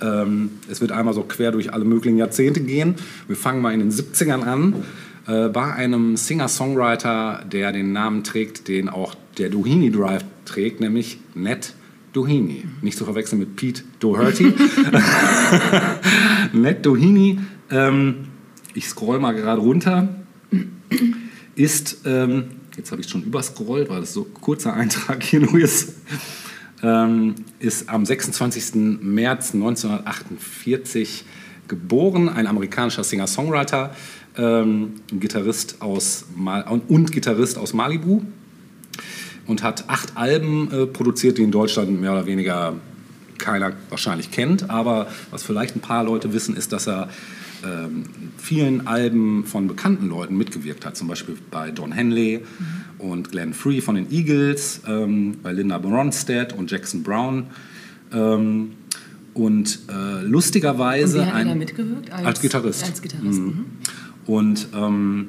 ähm, es wird einmal so quer durch alle möglichen Jahrzehnte gehen. Wir fangen mal in den 70ern an. Äh, bei einem Singer-Songwriter, der den Namen trägt, den auch der Doheny Drive trägt, nämlich Ned Doheny. Nicht zu verwechseln mit Pete Doherty. Ned Doheny, ähm, ich scroll mal gerade runter, ist, ähm, jetzt habe ich schon überscrollt, weil es so ein kurzer Eintrag hier nur ist, ähm, ist am 26. März 1948 geboren, ein amerikanischer Singer-Songwriter, ähm, Gitarrist aus Mal und Gitarrist aus Malibu und hat acht Alben äh, produziert, die in Deutschland mehr oder weniger keiner wahrscheinlich kennt, aber was vielleicht ein paar Leute wissen, ist, dass er ähm, vielen Alben von bekannten Leuten mitgewirkt hat, zum Beispiel bei Don Henley mhm. und Glenn Free von den Eagles, ähm, bei Linda Ronstadt und Jackson Brown. Ähm, und äh, lustigerweise. Und wie hat er da mitgewirkt? Als, als Gitarrist. Als Gitarrist. Mhm. Mhm. Und ähm,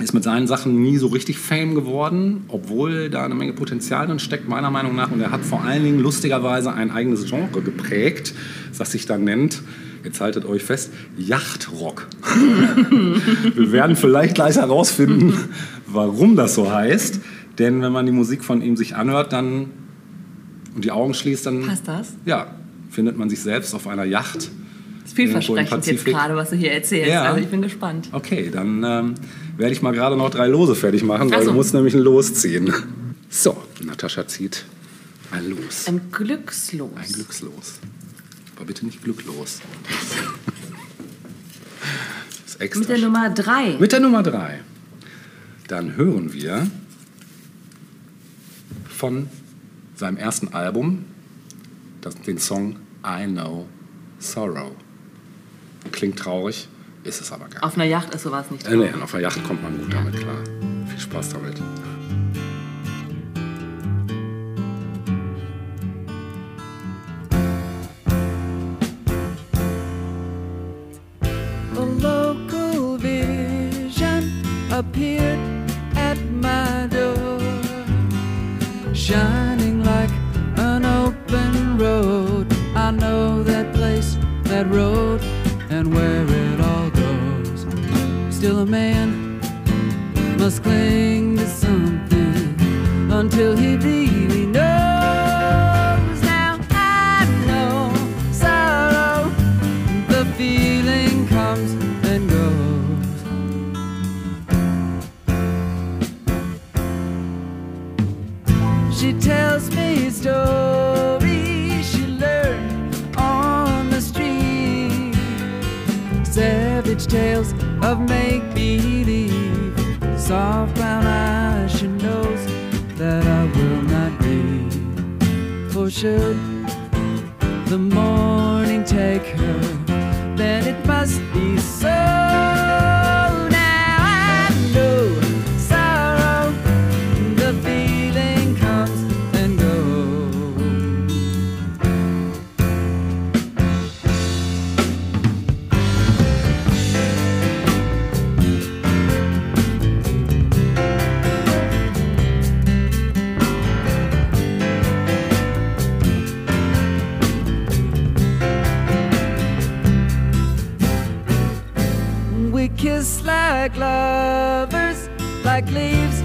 ist mit seinen Sachen nie so richtig Fame geworden, obwohl da eine Menge Potenzial drin steckt, meiner Meinung nach. Und er hat vor allen Dingen lustigerweise ein eigenes Genre geprägt, das sich dann nennt, jetzt haltet euch fest, Yachtrock. Wir werden vielleicht gleich herausfinden, warum das so heißt. Denn wenn man die Musik von ihm sich anhört dann, und die Augen schließt, dann... Passt das? Ja, findet man sich selbst auf einer Yacht. Das ist vielversprechend jetzt gerade, was du hier erzählst. Ja. Also ich bin gespannt. Okay, dann ähm, werde ich mal gerade noch drei Lose fertig machen, weil so. du musst nämlich ein Los ziehen. So, Natascha zieht ein Los. Ein Glückslos. Ein Glückslos. Aber bitte nicht glücklos. Mit der Nummer drei. Mit der Nummer drei. Dann hören wir von seinem ersten Album das, den Song I Know Sorrow. Klingt traurig, ist es aber gar nicht. Auf einer Yacht ist sowas nicht. Äh, nee, auf einer Yacht kommt man gut damit klar. Viel Spaß damit. appeared at my door, shining like an open road. I know that place, that road, Still, a man. Must cling to something until he really of make believe. Soft brown eyes, she knows that I will not read. For should the morning take her, then it must be so. Kiss like lovers, like leaves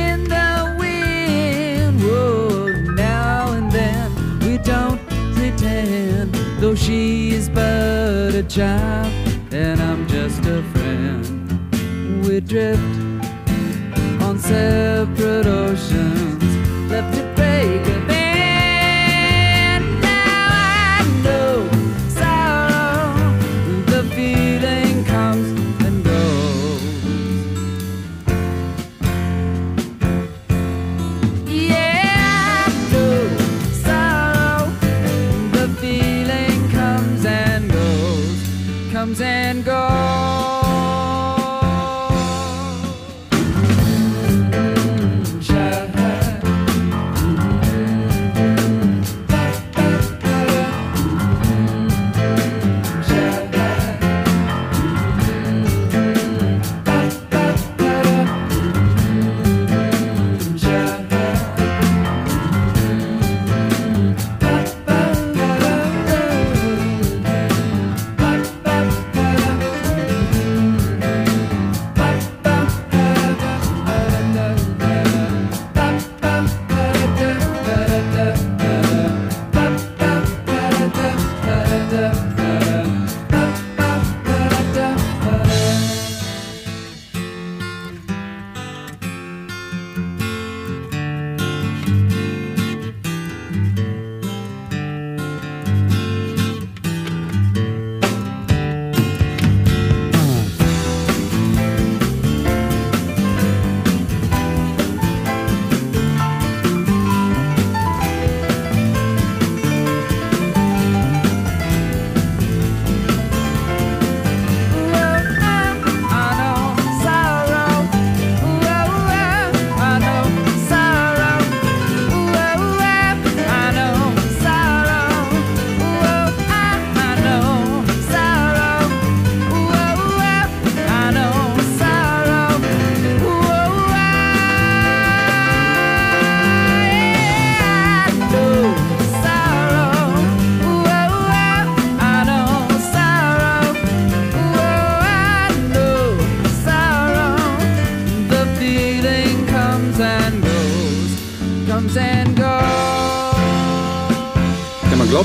in the wind. Whoa, now and then we don't pretend, though she is but a child and I'm just a friend. We drift on separate oceans,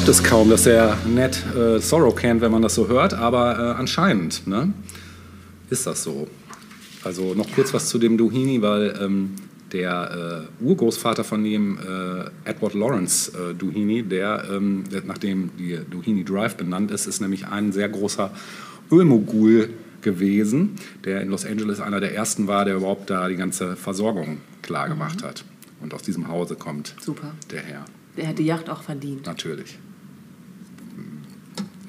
glaubt es kaum, dass er Ned äh, Sorrow kennt, wenn man das so hört, aber äh, anscheinend ne, ist das so. Also noch kurz was zu dem Doheny, weil ähm, der äh, Urgroßvater von dem äh, Edward Lawrence äh, Doheny, der, ähm, nachdem die Doheny Drive benannt ist, ist nämlich ein sehr großer Ölmogul gewesen, der in Los Angeles einer der ersten war, der überhaupt da die ganze Versorgung klar gemacht hat. Und aus diesem Hause kommt Super. der Herr. Der hat die Yacht auch verdient. Natürlich.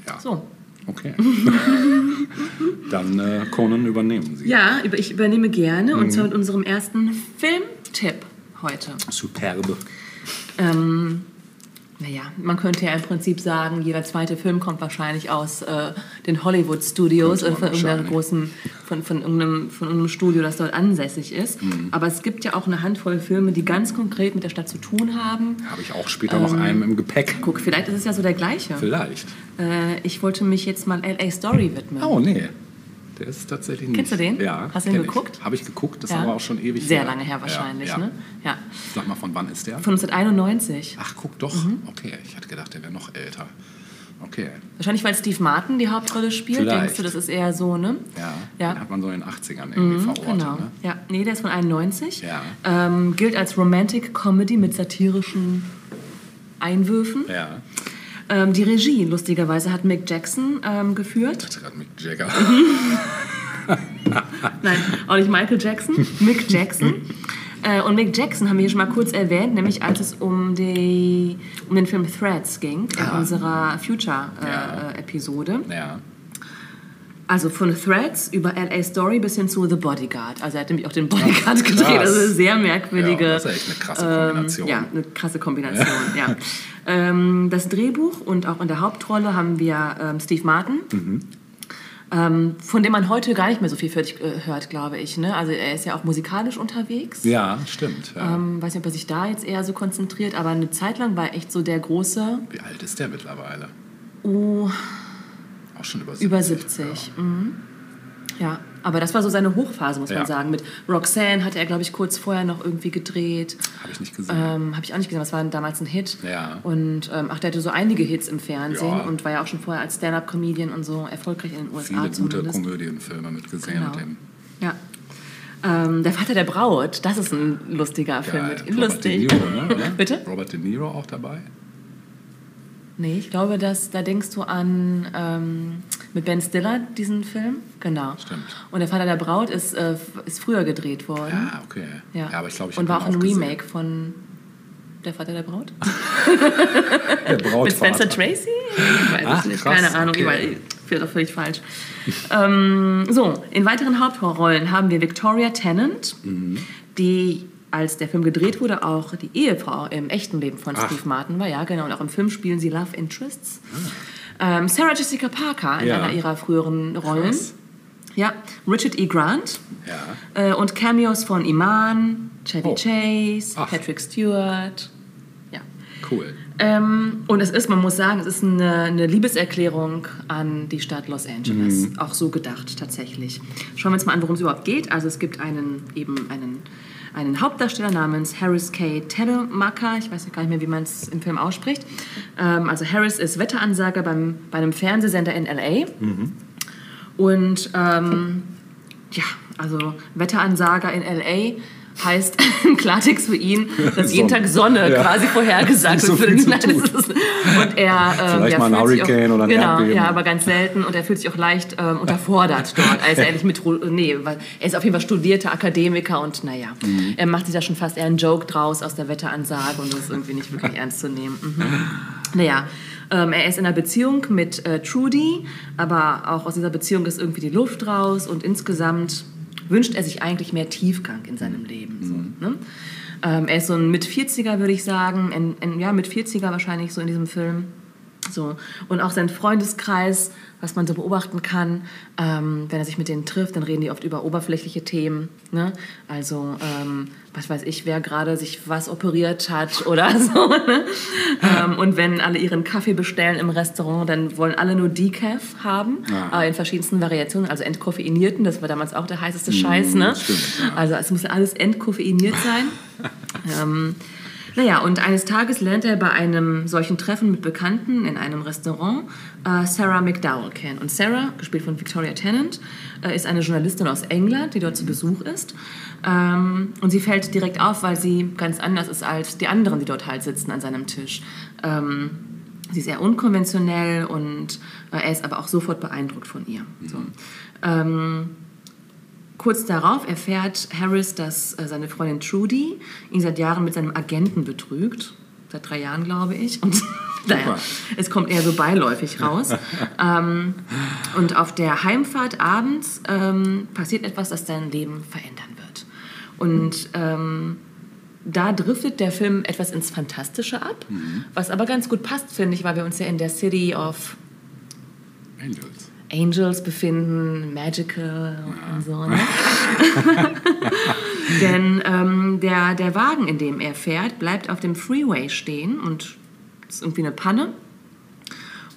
Ja. So. Okay. Dann äh, Conan übernehmen Sie. Ja, ich übernehme gerne und Mhm. zwar mit unserem ersten Filmtipp heute. Superbe. Ähm, naja, man könnte ja im Prinzip sagen, jeder zweite Film kommt wahrscheinlich aus äh, den Hollywood Studios oder von wahrscheinlich. großen, von, von, irgendeinem, von irgendeinem Studio, das dort ansässig ist. Mhm. Aber es gibt ja auch eine Handvoll Filme, die ganz konkret mit der Stadt zu tun haben. Habe ich auch später noch einen im Gepäck. Guck, vielleicht ist es ja so der gleiche. Vielleicht. Äh, ich wollte mich jetzt mal LA Story widmen. Oh, nee. Der ist tatsächlich nicht. Kennst du den? Ja. Hast du den ich. geguckt? Habe ich geguckt, das ist Ja. aber auch schon ewig Sehr her. lange her wahrscheinlich, ja, ja. ne? Ja. Sag mal, von wann ist der? Von 1991. Ach, guck doch. Mhm. Okay, ich hatte gedacht, der wäre noch älter. Okay. Wahrscheinlich, weil Steve Martin die Hauptrolle spielt. Vielleicht. Denkst du, das ist eher so, ne? Ja, Ja. den hat man so in den 80ern irgendwie verortet. Genau. Ne? Ja, nee, der ist von 91. Ja. Ähm, gilt als Romantic Comedy mit satirischen Einwürfen. Ja. Ähm, die Regie, lustigerweise, hat Mick Jackson ähm, geführt. Ich gerade Mick Jagger. Nein, auch nicht Michael Jackson, Mick Jackson. Äh, und Mick Jackson haben wir hier schon mal kurz erwähnt, nämlich als es um, die, um den Film Threads ging, in Ah. unserer Ja. Future-Episode. ja. Also von Threads über LA Story bis hin zu The Bodyguard. Also er hat nämlich auch den Bodyguard gedreht. Also eine sehr merkwürdige. Ja, das ist echt eine krasse Kombination. Ähm, ja, eine krasse Kombination. ja. Ähm, das Drehbuch und auch in der Hauptrolle haben wir ähm, Steve Martin. Mhm. Ähm, von dem man heute gar nicht mehr so viel hört, äh, hört glaube ich. Ne? Also er ist ja auch musikalisch unterwegs. Ja, stimmt. Ja. Ähm, weiß nicht, ob er sich da jetzt eher so konzentriert, aber eine Zeit lang war er echt so der große Wie alt ist der mittlerweile? uh, Auch schon über 70. Über 70. Mhm. Ja, aber das war so seine Hochphase, muss Ja. man sagen. Mit Roxanne hatte er, glaube ich, kurz vorher noch irgendwie gedreht. Habe ich nicht gesehen. Ähm, Habe ich auch nicht gesehen, das war damals ein Hit. Ja. Und ähm, ach, der hatte so einige Hits im Fernsehen Ja. und war ja auch schon vorher als Stand-Up-Comedian und so erfolgreich in den USA Viele gute zumindest. Komödienfilme mitgesehen Genau. mit dem. Ja. Ähm, der Vater der Braut, das ist ein lustiger Film. Geil. Mit, Robert lustig. De Niro, ne? Bitte? Robert De Niro auch dabei? Nee, ich glaube, dass, da denkst du an ähm, mit Ben Stiller diesen Film. Genau. Stimmt. Und der Vater der Braut ist, äh, ist früher gedreht worden. Ja, okay. Ja. aber ich glaube, ich Und war auch ein gesehen. Remake von Der Vater der Braut? Der Brautvater. Mit Spencer Tracy? Ich weiß Ach, nicht, krass, keine Ahnung, okay. ich weiß, ich doch völlig falsch. ähm, so, in weiteren Hauptrollen haben wir Victoria Tennant, Mhm. die als der Film gedreht wurde, auch die Ehefrau im echten Leben von Ach. Steve Martin war. Ja, genau. Und auch im Film spielen sie Love Interests. Ähm, Sarah Jessica Parker in Ja. einer ihrer früheren Rollen. Krass. Ja, Richard E. Grant. Ja. Äh, und Cameos von Iman, Chevy Oh. Chase, Ach. Patrick Stewart. Ja. Cool. Ähm, und es ist, man muss sagen, es ist eine, eine Liebeserklärung an die Stadt Los Angeles. Mhm. Auch so gedacht, tatsächlich. Schauen wir uns mal an, worum es überhaupt geht. Also es gibt einen, eben einen, einen Hauptdarsteller namens Harris K. Telemacher. Ich weiß gar nicht mehr, wie man es im Film ausspricht. Ähm, also Harris ist Wetteransager beim, bei einem Fernsehsender in L.A. Und ähm, ja, also Wetteransager in L.A. heißt im Klartext für ihn, dass jeden. Tag Sonne Ja. quasi vorhergesagt so wird. Nein, Und er, ähm, Vielleicht ja, mal ein Hurricane auch, oder ein Genau, Erdbeben. ja, aber ganz selten. Und er fühlt sich auch leicht ähm, unterfordert dort. Also er nicht mit, nee, er ist auf jeden Fall studierter Akademiker und naja, Mhm. er macht sich da schon fast eher einen Joke draus aus der Wetteransage und das ist irgendwie nicht wirklich ernst zu nehmen. Mhm. Naja, ähm, er ist in einer Beziehung mit äh, Trudy, aber auch aus dieser Beziehung ist irgendwie die Luft raus und insgesamt wünscht er sich eigentlich mehr Tiefgang in seinem Leben. So, ne? ähm, er ist so ein Mit-40er, würde ich sagen, ein, ein, ja, Mit-40er wahrscheinlich so in diesem Film. So. Und auch sein Freundeskreis, was man so beobachten kann, ähm, wenn er sich mit denen trifft, dann reden die oft über oberflächliche Themen. Ne? Also, ähm, was weiß ich, wer gerade sich was operiert hat oder so. Ne? ähm, und wenn alle ihren Kaffee bestellen im Restaurant, dann wollen alle nur Decaf haben, Ah. äh, in verschiedensten Variationen, also entkoffeinierten, das war damals auch der heißeste Scheiß. Ne? stimmt, ja. Also es muss alles entkoffeiniert sein. Naja, und eines Tages lernt er bei einem solchen Treffen mit Bekannten in einem Restaurant äh, Sarah McDowell kennen. Und Sarah, gespielt von Victoria Tennant, äh, ist eine Journalistin aus England, die dort zu Besuch ist. Ähm, und sie fällt direkt auf, weil sie ganz anders ist als die anderen, die dort halt sitzen an seinem Tisch. Ähm, sie ist sehr unkonventionell und äh, er ist aber auch sofort beeindruckt von ihr. So. Ähm, Kurz darauf erfährt Harris, dass äh, seine Freundin Trudy ihn seit Jahren mit seinem Agenten betrügt. Seit drei Jahren, glaube ich. Und naja, es kommt eher so beiläufig raus. ähm, und auf der Heimfahrt abends ähm, passiert etwas, das sein Leben verändern wird. Und ähm, da driftet der Film etwas ins Fantastische ab, was aber ganz gut passt, finde ich, weil wir uns ja in der City of Angels. Angels befinden, Magical und so. Ne? Denn ähm, der, der Wagen, in dem er fährt, bleibt auf dem Freeway stehen und ist irgendwie eine Panne.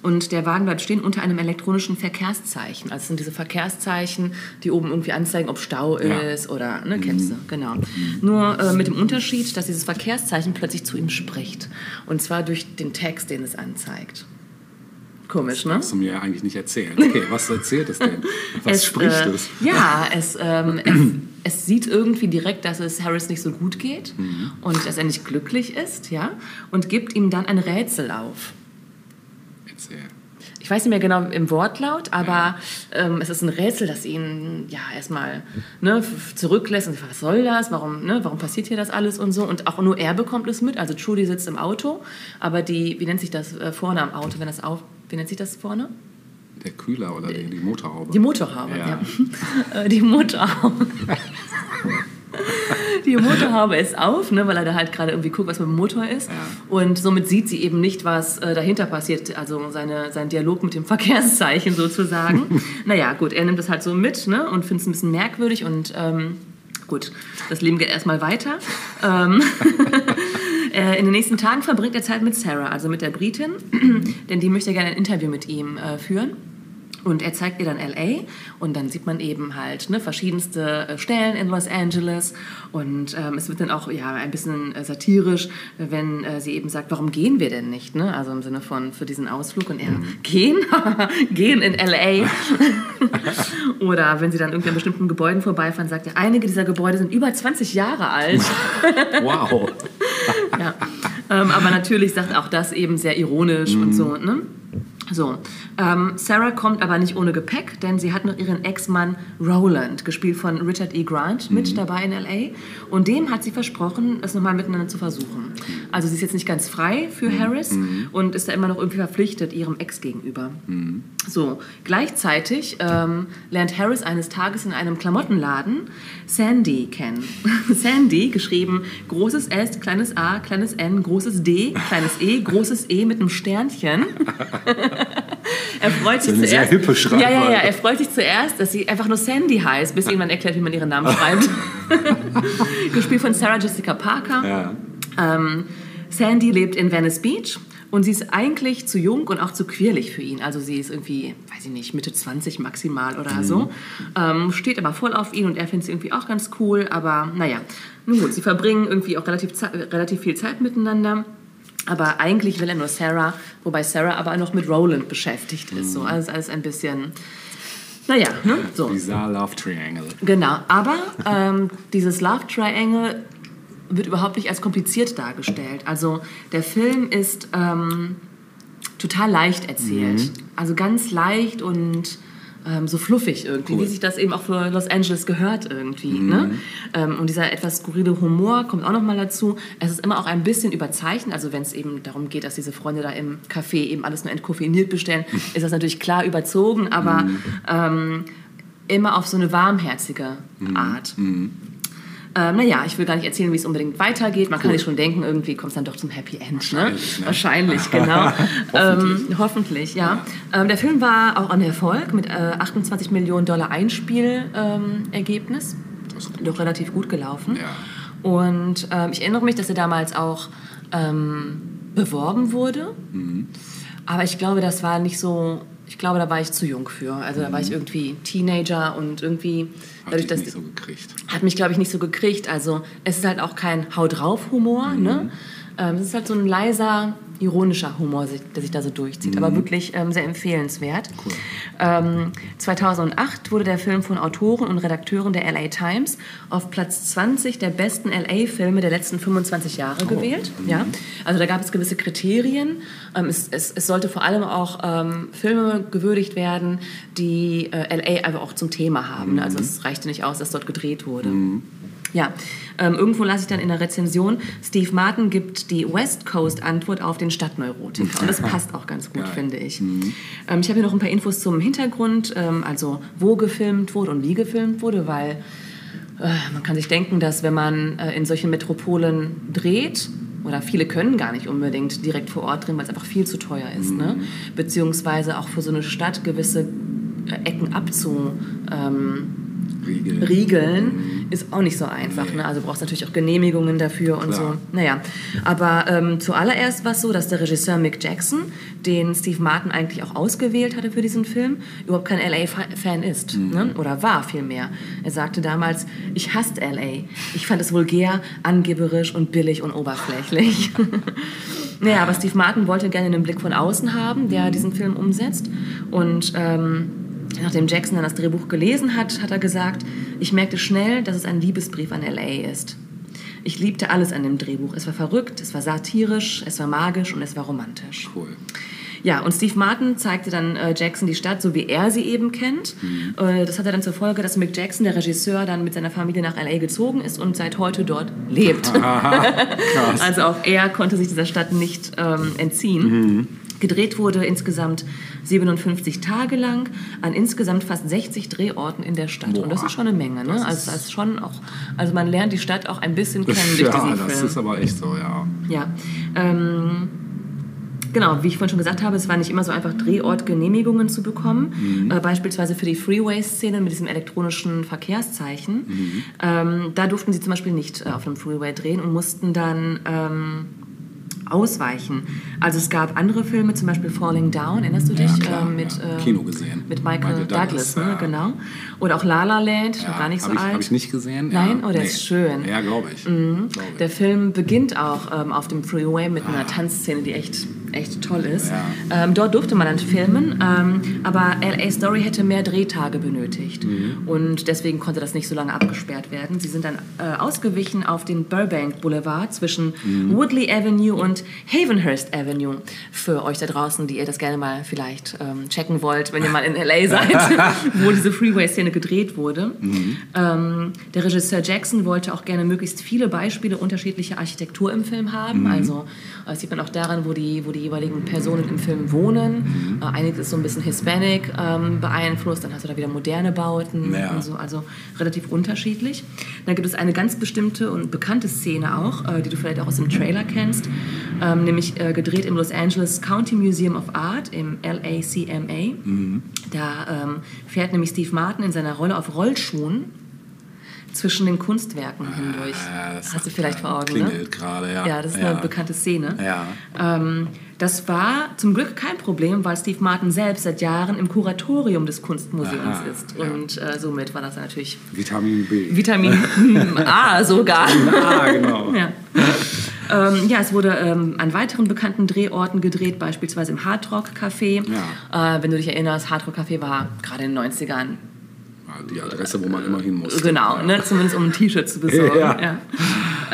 Und der Wagen bleibt stehen unter einem elektronischen Verkehrszeichen. Also es sind diese Verkehrszeichen, die oben irgendwie anzeigen, ob Stau Ja. ist oder, ne, kennst du, genau. Nur äh, mit dem Unterschied, dass dieses Verkehrszeichen plötzlich zu ihm spricht. Und zwar durch den Text, den es anzeigt. Komisch, ne? Hast du mir ja eigentlich nicht erzählt. Okay, was erzählt es denn? Was Es, spricht äh, es? Ja, es, ähm, es, es sieht irgendwie direkt, dass es Harris nicht so gut geht Mhm. und dass er nicht glücklich ist, ja, und gibt ihm dann ein Rätsel auf. Erzähl. Ich weiß nicht mehr genau im Wortlaut, aber ähm, es ist ein Rätsel, das ihn ja erstmal ne, zurücklässt und was soll das? Warum, ne, warum passiert hier das alles und so? Und auch nur er bekommt es mit. Also Trudy sitzt im Auto, aber die, wie nennt sich das äh, vorne am Auto, wenn das auf, wie nennt sich das vorne? Der Kühler oder die, die Motorhaube? Die Motorhaube, Ja. ja. Äh, Die Motorhaube. Die Motorhaube ist auf, ne, weil er da halt gerade irgendwie guckt, was mit dem Motor ist. Ja. Und somit sieht sie eben nicht, was äh, dahinter passiert. Also seine, sein Dialog mit dem Verkehrszeichen sozusagen. naja, gut, er nimmt das halt so mit ne, und findet es ein bisschen merkwürdig. Und ähm, gut, das Leben geht erstmal weiter. Ähm, äh, in den nächsten Tagen verbringt er Zeit mit Sarah, also mit der Britin, denn die möchte gerne ein Interview mit ihm äh, führen. Und er zeigt ihr dann LA und dann sieht man eben halt ne, verschiedenste äh, Stellen in Los Angeles und ähm, es wird dann auch ja, ein bisschen äh, satirisch, wenn äh, sie eben sagt, warum gehen wir denn nicht? Ne? Also im Sinne von für diesen Ausflug und er, gehen? gehen in LA. Oder wenn sie dann irgendwie an bestimmten Gebäuden vorbeifahren, sagt er, einige dieser Gebäude sind über 20 Jahre alt. Wow. Ja. Ähm, aber natürlich sagt auch das eben sehr ironisch und so. Ne? So, ähm, Sarah kommt aber nicht ohne Gepäck, denn sie hat noch ihren Ex-Mann Roland, gespielt von Richard E. Grant, mit dabei in L.A. Und dem hat sie versprochen, es nochmal miteinander zu versuchen. Also sie ist jetzt nicht ganz frei für Harris und ist da immer noch irgendwie verpflichtet ihrem Ex gegenüber. So, gleichzeitig ähm, lernt Harris eines Tages in einem Klamottenladen Sandy kennen. Sandy, geschrieben großes S, kleines A, kleines N, großes D, kleines E, großes E mit einem Sternchen. er freut sich sehr zuerst. Schreibweise. ja, ja, ja. Er freut sich zuerst, dass sie einfach nur Sandy heißt, bis ihm dann erklärt, wie man ihren Namen schreibt. Gespielt von Sarah Jessica Parker. Ja. Ähm, Sandy lebt in Venice Beach und sie ist eigentlich zu jung und auch zu quirlig für ihn. Also sie ist irgendwie, weiß ich nicht, Mitte 20 maximal oder so. Ähm, steht aber voll auf ihn und er findet sie irgendwie auch ganz cool. Aber naja, nun gut, sie verbringen irgendwie auch relativ, relativ viel Zeit miteinander. Aber eigentlich will er nur Sarah, wobei Sarah aber noch mit Roland beschäftigt ist. So, also alles ein bisschen, naja, ne? so. Bizarre Love Triangle. Genau, aber ähm, dieses Love Triangle wird überhaupt nicht als kompliziert dargestellt. Also der Film ist ähm, total leicht erzählt. Also ganz leicht und ähm, so fluffig irgendwie, wie sich das eben auch für Los Angeles gehört irgendwie. Ne? Ähm, und dieser etwas skurrile Humor kommt auch nochmal dazu. Es ist immer auch ein bisschen überzeichnet, also wenn es eben darum geht, dass diese Freunde da im Café eben alles nur entkoffeiniert bestellen, ist das natürlich klar überzogen, aber ähm, immer auf so eine warmherzige Art. Ähm, naja, ich will gar nicht erzählen, wie es unbedingt weitergeht. Man kann sich schon denken, irgendwie kommt es dann doch zum Happy End. Ne? Wahrscheinlich, ne? Wahrscheinlich, genau. Hoffentlich. Ähm, hoffentlich, ja. Ähm, der Film war auch ein Erfolg mit äh, 28 Millionen Dollar Einspielergebnis. Ähm. Doch relativ gut gelaufen. Ja. Und ähm, ich erinnere mich, dass er damals auch ähm, beworben wurde. Mhm. Aber ich glaube, das war nicht so. Ich glaube, da war ich zu jung für. Also da war ich irgendwie Teenager und irgendwie Mhm. Hat dadurch, dass nicht so gekriegt. hat mich, glaube ich, nicht so gekriegt. Also es ist halt auch kein Hau drauf Humor, Mhm. ne? Ähm, es ist halt so ein leiser, ironischer Humor, der sich da so durchzieht, aber wirklich ähm, sehr empfehlenswert. Cool. Ähm, 2008 wurde der Film von Autoren und Redakteuren der LA Times auf Platz 20 der besten LA-Filme der letzten 25 Jahre gewählt. Ja? Also da gab es gewisse Kriterien. Ähm, es, es, es sollte vor allem auch ähm, Filme gewürdigt werden, die äh, LA einfach auch zum Thema haben. Also es reichte nicht aus, dass dort gedreht wurde. Ja, ähm, irgendwo las ich dann in der Rezension, Steve Martin gibt die West Coast Antwort auf den Stadtneurotiker. Und das passt auch ganz gut, Geil. finde ich. Ähm, ich habe hier noch ein paar Infos zum Hintergrund, ähm, also wo gefilmt wurde und wie gefilmt wurde, weil äh, man kann sich denken, dass wenn man äh, in solchen Metropolen dreht, oder viele können gar nicht unbedingt direkt vor Ort drehen, weil es einfach viel zu teuer ist. Ne? Beziehungsweise auch für so eine Stadt gewisse äh, Ecken abzu, ähm, Riegel. Riegeln ist auch nicht so einfach. Nee. Ne? Also brauchst natürlich auch Genehmigungen dafür und Klar. so. Naja, aber ähm, zuallererst war es so, dass der Regisseur Mick Jackson, den Steve Martin eigentlich auch ausgewählt hatte für diesen Film, überhaupt kein LA-Fan ist. Mhm. Ne? Oder war vielmehr. Er sagte damals, ich hasste LA. Ich fand es vulgär, angeberisch und billig und oberflächlich. naja, aber Steve Martin wollte gerne einen Blick von außen haben, der Mhm. diesen Film umsetzt. Und ähm, Nachdem Jackson dann das Drehbuch gelesen hat, hat er gesagt, ich merkte schnell, dass es ein Liebesbrief an LA ist. Ich liebte alles an dem Drehbuch. Es war verrückt, es war satirisch, es war magisch und es war romantisch. Cool. Ja, und Steve Martin zeigte dann äh, Jackson die Stadt, so wie er sie eben kennt. Äh, das hatte dann zur Folge, dass Mick Jackson, der Regisseur, dann mit seiner Familie nach LA gezogen ist und seit heute dort lebt. Krass. Also auch er konnte sich dieser Stadt nicht ähm, entziehen. Gedreht wurde insgesamt 57 Tage lang an insgesamt fast 60 Drehorten in der Stadt. Und das Boah. ist schon eine Menge. Ne? Das Also, das ist schon auch, also man lernt die Stadt auch ein bisschen kennen durch ja, diesen das Film. ist aber echt so, ja. Ja. Ähm, genau, wie ich vorhin schon gesagt habe, es war nicht immer so einfach, Drehortgenehmigungen zu bekommen. Äh, beispielsweise für die Freeway-Szene mit diesem elektronischen Verkehrszeichen. Ähm, da durften sie zum Beispiel nicht äh, auf einem Freeway drehen und mussten dann ähm, ausweichen. Also es gab andere Filme, zum Beispiel Falling Down, erinnerst du dich? Ja, klar, Ähm, mit, ja. ähm, Kino gesehen. Mit Michael, Michael Douglas, Douglas, ne? ja. genau. Oder auch La La Land, noch gar nicht so hab ich, alt. Habe ich nicht gesehen. Nein? Oh, der ist schön. Ja, glaube ich. Glaub ich. Der Film beginnt auch ähm, auf dem Freeway mit einer Tanzszene, die echt, echt toll ist. Ja. Ähm, dort durfte man dann filmen, ähm, aber LA Story hätte mehr Drehtage benötigt. Mhm. Und deswegen konnte das nicht so lange abgesperrt werden. Sie sind dann äh, ausgewichen auf den Burbank Boulevard zwischen Mhm. Woodley Avenue und Havenhurst Avenue. Für euch da draußen, die ihr das gerne mal vielleicht ähm, checken wollt, wenn ihr mal in LA seid, wo diese Freeway-Szene gedreht wurde. Mhm. Ähm, der Regisseur Jackson wollte auch gerne möglichst viele Beispiele unterschiedlicher Architektur im Film haben. Mhm. Also das sieht man auch daran, wo die, wo die jeweiligen Personen im Film wohnen. Mhm. Äh, einiges ist so ein bisschen Hispanic ähm, beeinflusst, dann hast du da wieder moderne Bauten Ja. und so, also relativ unterschiedlich. Dann gibt es eine ganz bestimmte und bekannte Szene auch, äh, die du vielleicht auch aus dem Trailer kennst, ähm, nämlich äh, gedreht im Los Angeles County Museum of Art, im LACMA. Mhm. Da ähm, fährt nämlich Steve Martin in seiner Rolle auf Rollschuhen zwischen den Kunstwerken hindurch. Ja, das Hast du vielleicht vor Augen, ne? Klingelt gerade, ja. Ja, das ist eine bekannte Szene. Ja. Ähm, das war zum Glück kein Problem, weil Steve Martin selbst seit Jahren im Kuratorium des Kunstmuseums Aha, ist. ja. Und äh, somit war das natürlich Vitamin B. Vitamin A sogar. ah, genau. Ja. ähm, ja, es wurde ähm, an weiteren bekannten Drehorten gedreht, beispielsweise im Hard Rock Café. Ja. Äh, wenn du dich erinnerst, Hard Rock Café war gerade in den 90ern Die Adresse, wo man immer hin muss. Genau, Ja. ne? zumindest um ein T-Shirt zu besorgen. Ja. Ja.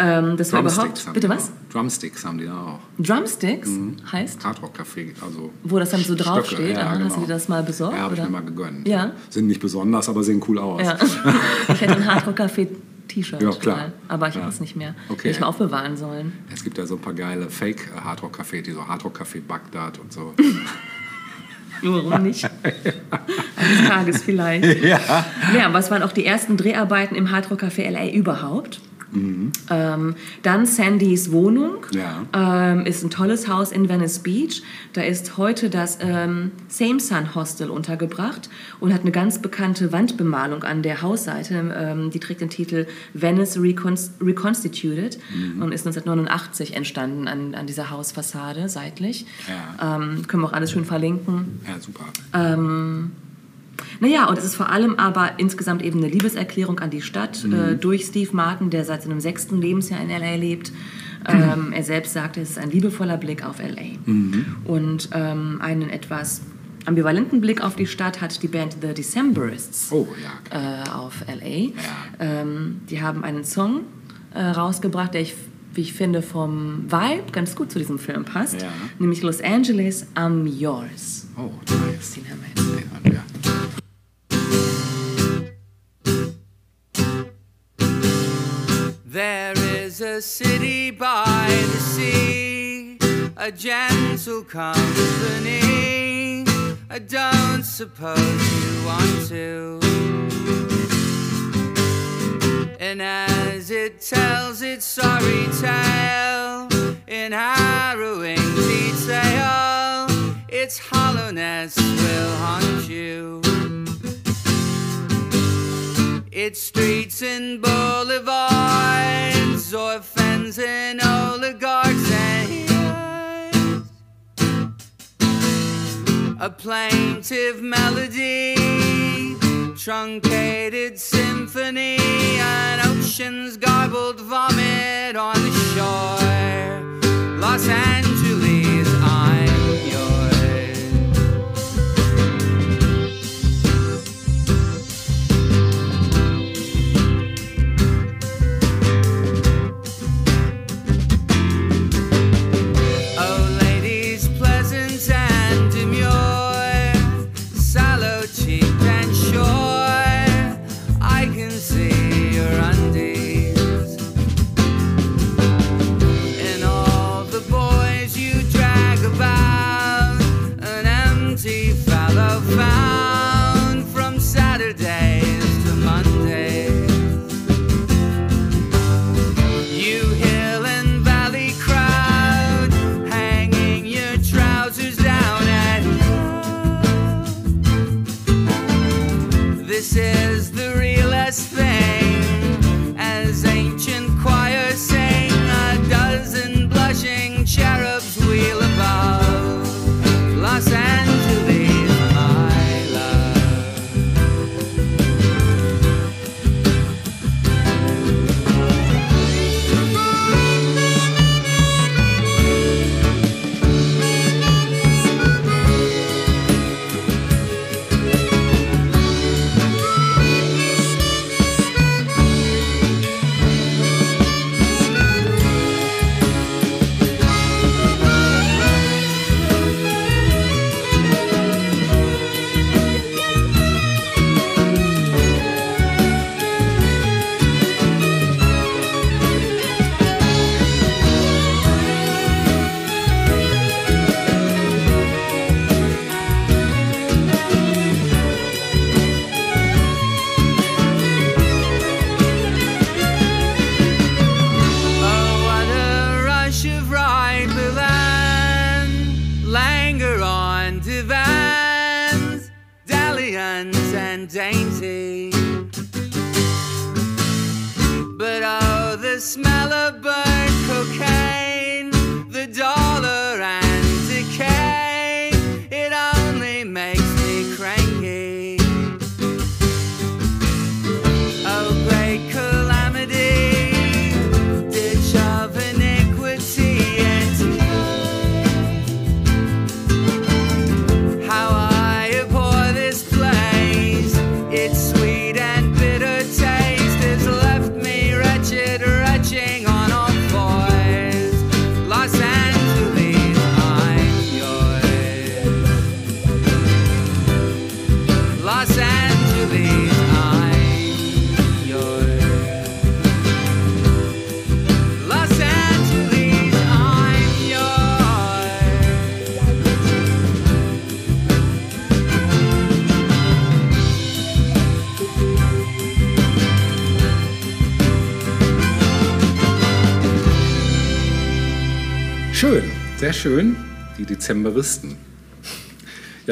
Ähm, das war Drumsticks überhaupt. haben Bitte was? Drumsticks haben die da auch. Drumsticks Mhm. heißt, Hardrock Café, also. wo das dann so draufsteht. ja, Aha, Hast du genau. dir das mal besorgt? Ja, habe ich mir mal gegönnt. Ja. Sind nicht besonders, aber sehen cool aus. Ja. ich hätte ein Hard Rock Café T-Shirt. Ja, klar. mal, Aber ich Ja. habe es nicht mehr. Okay. Hätte ich mal aufbewahren sollen. Es gibt ja so ein paar geile Fake-Hardrock-Café, die so Hardrock-Café Bagdad und so. Warum nicht? Eines Tages vielleicht. ja. Ja, es waren auch die ersten Dreharbeiten im Hard Rock Café LA überhaupt. Ähm, dann Sandys Wohnung. Ja. Ähm, ist ein tolles Haus in Venice Beach. Da ist heute das ähm, Same Sun Hostel untergebracht und hat eine ganz bekannte Wandbemalung an der Hausseite. Ähm, die trägt den Titel Venice Reconst Reconstituted und ist 1989 entstanden an, an dieser Hausfassade seitlich. Ja. Ähm, können wir auch alles schön verlinken. Ja, super. Naja, und es ist vor allem aber insgesamt eben eine Liebeserklärung an die Stadt Mhm. äh, durch Steve Martin, der seit seinem sechsten Lebensjahr in LA lebt. Ähm, er selbst sagte, es ist ein liebevoller Blick auf LA. Und ähm, einen etwas ambivalenten Blick auf die Stadt hat die Band The Decemberists Oh, ja. äh, auf LA. Ähm, die haben einen Song äh, rausgebracht, der ich, wie ich finde, vom Vibe ganz gut zu diesem Film passt. Ja. Nämlich Los Angeles, I'm Yours. Oh, nice. Den haben wir jetzt. There is a city by the sea, a gentle company. I don't suppose you want to. And as it tells its sorry tale in harrowing detail, its hollowness will haunt you. Its streets and boulevards, orphans and oligarchs and heroes. A plaintive melody, truncated symphony, an ocean's garbled vomit on the shore. Los Angeles,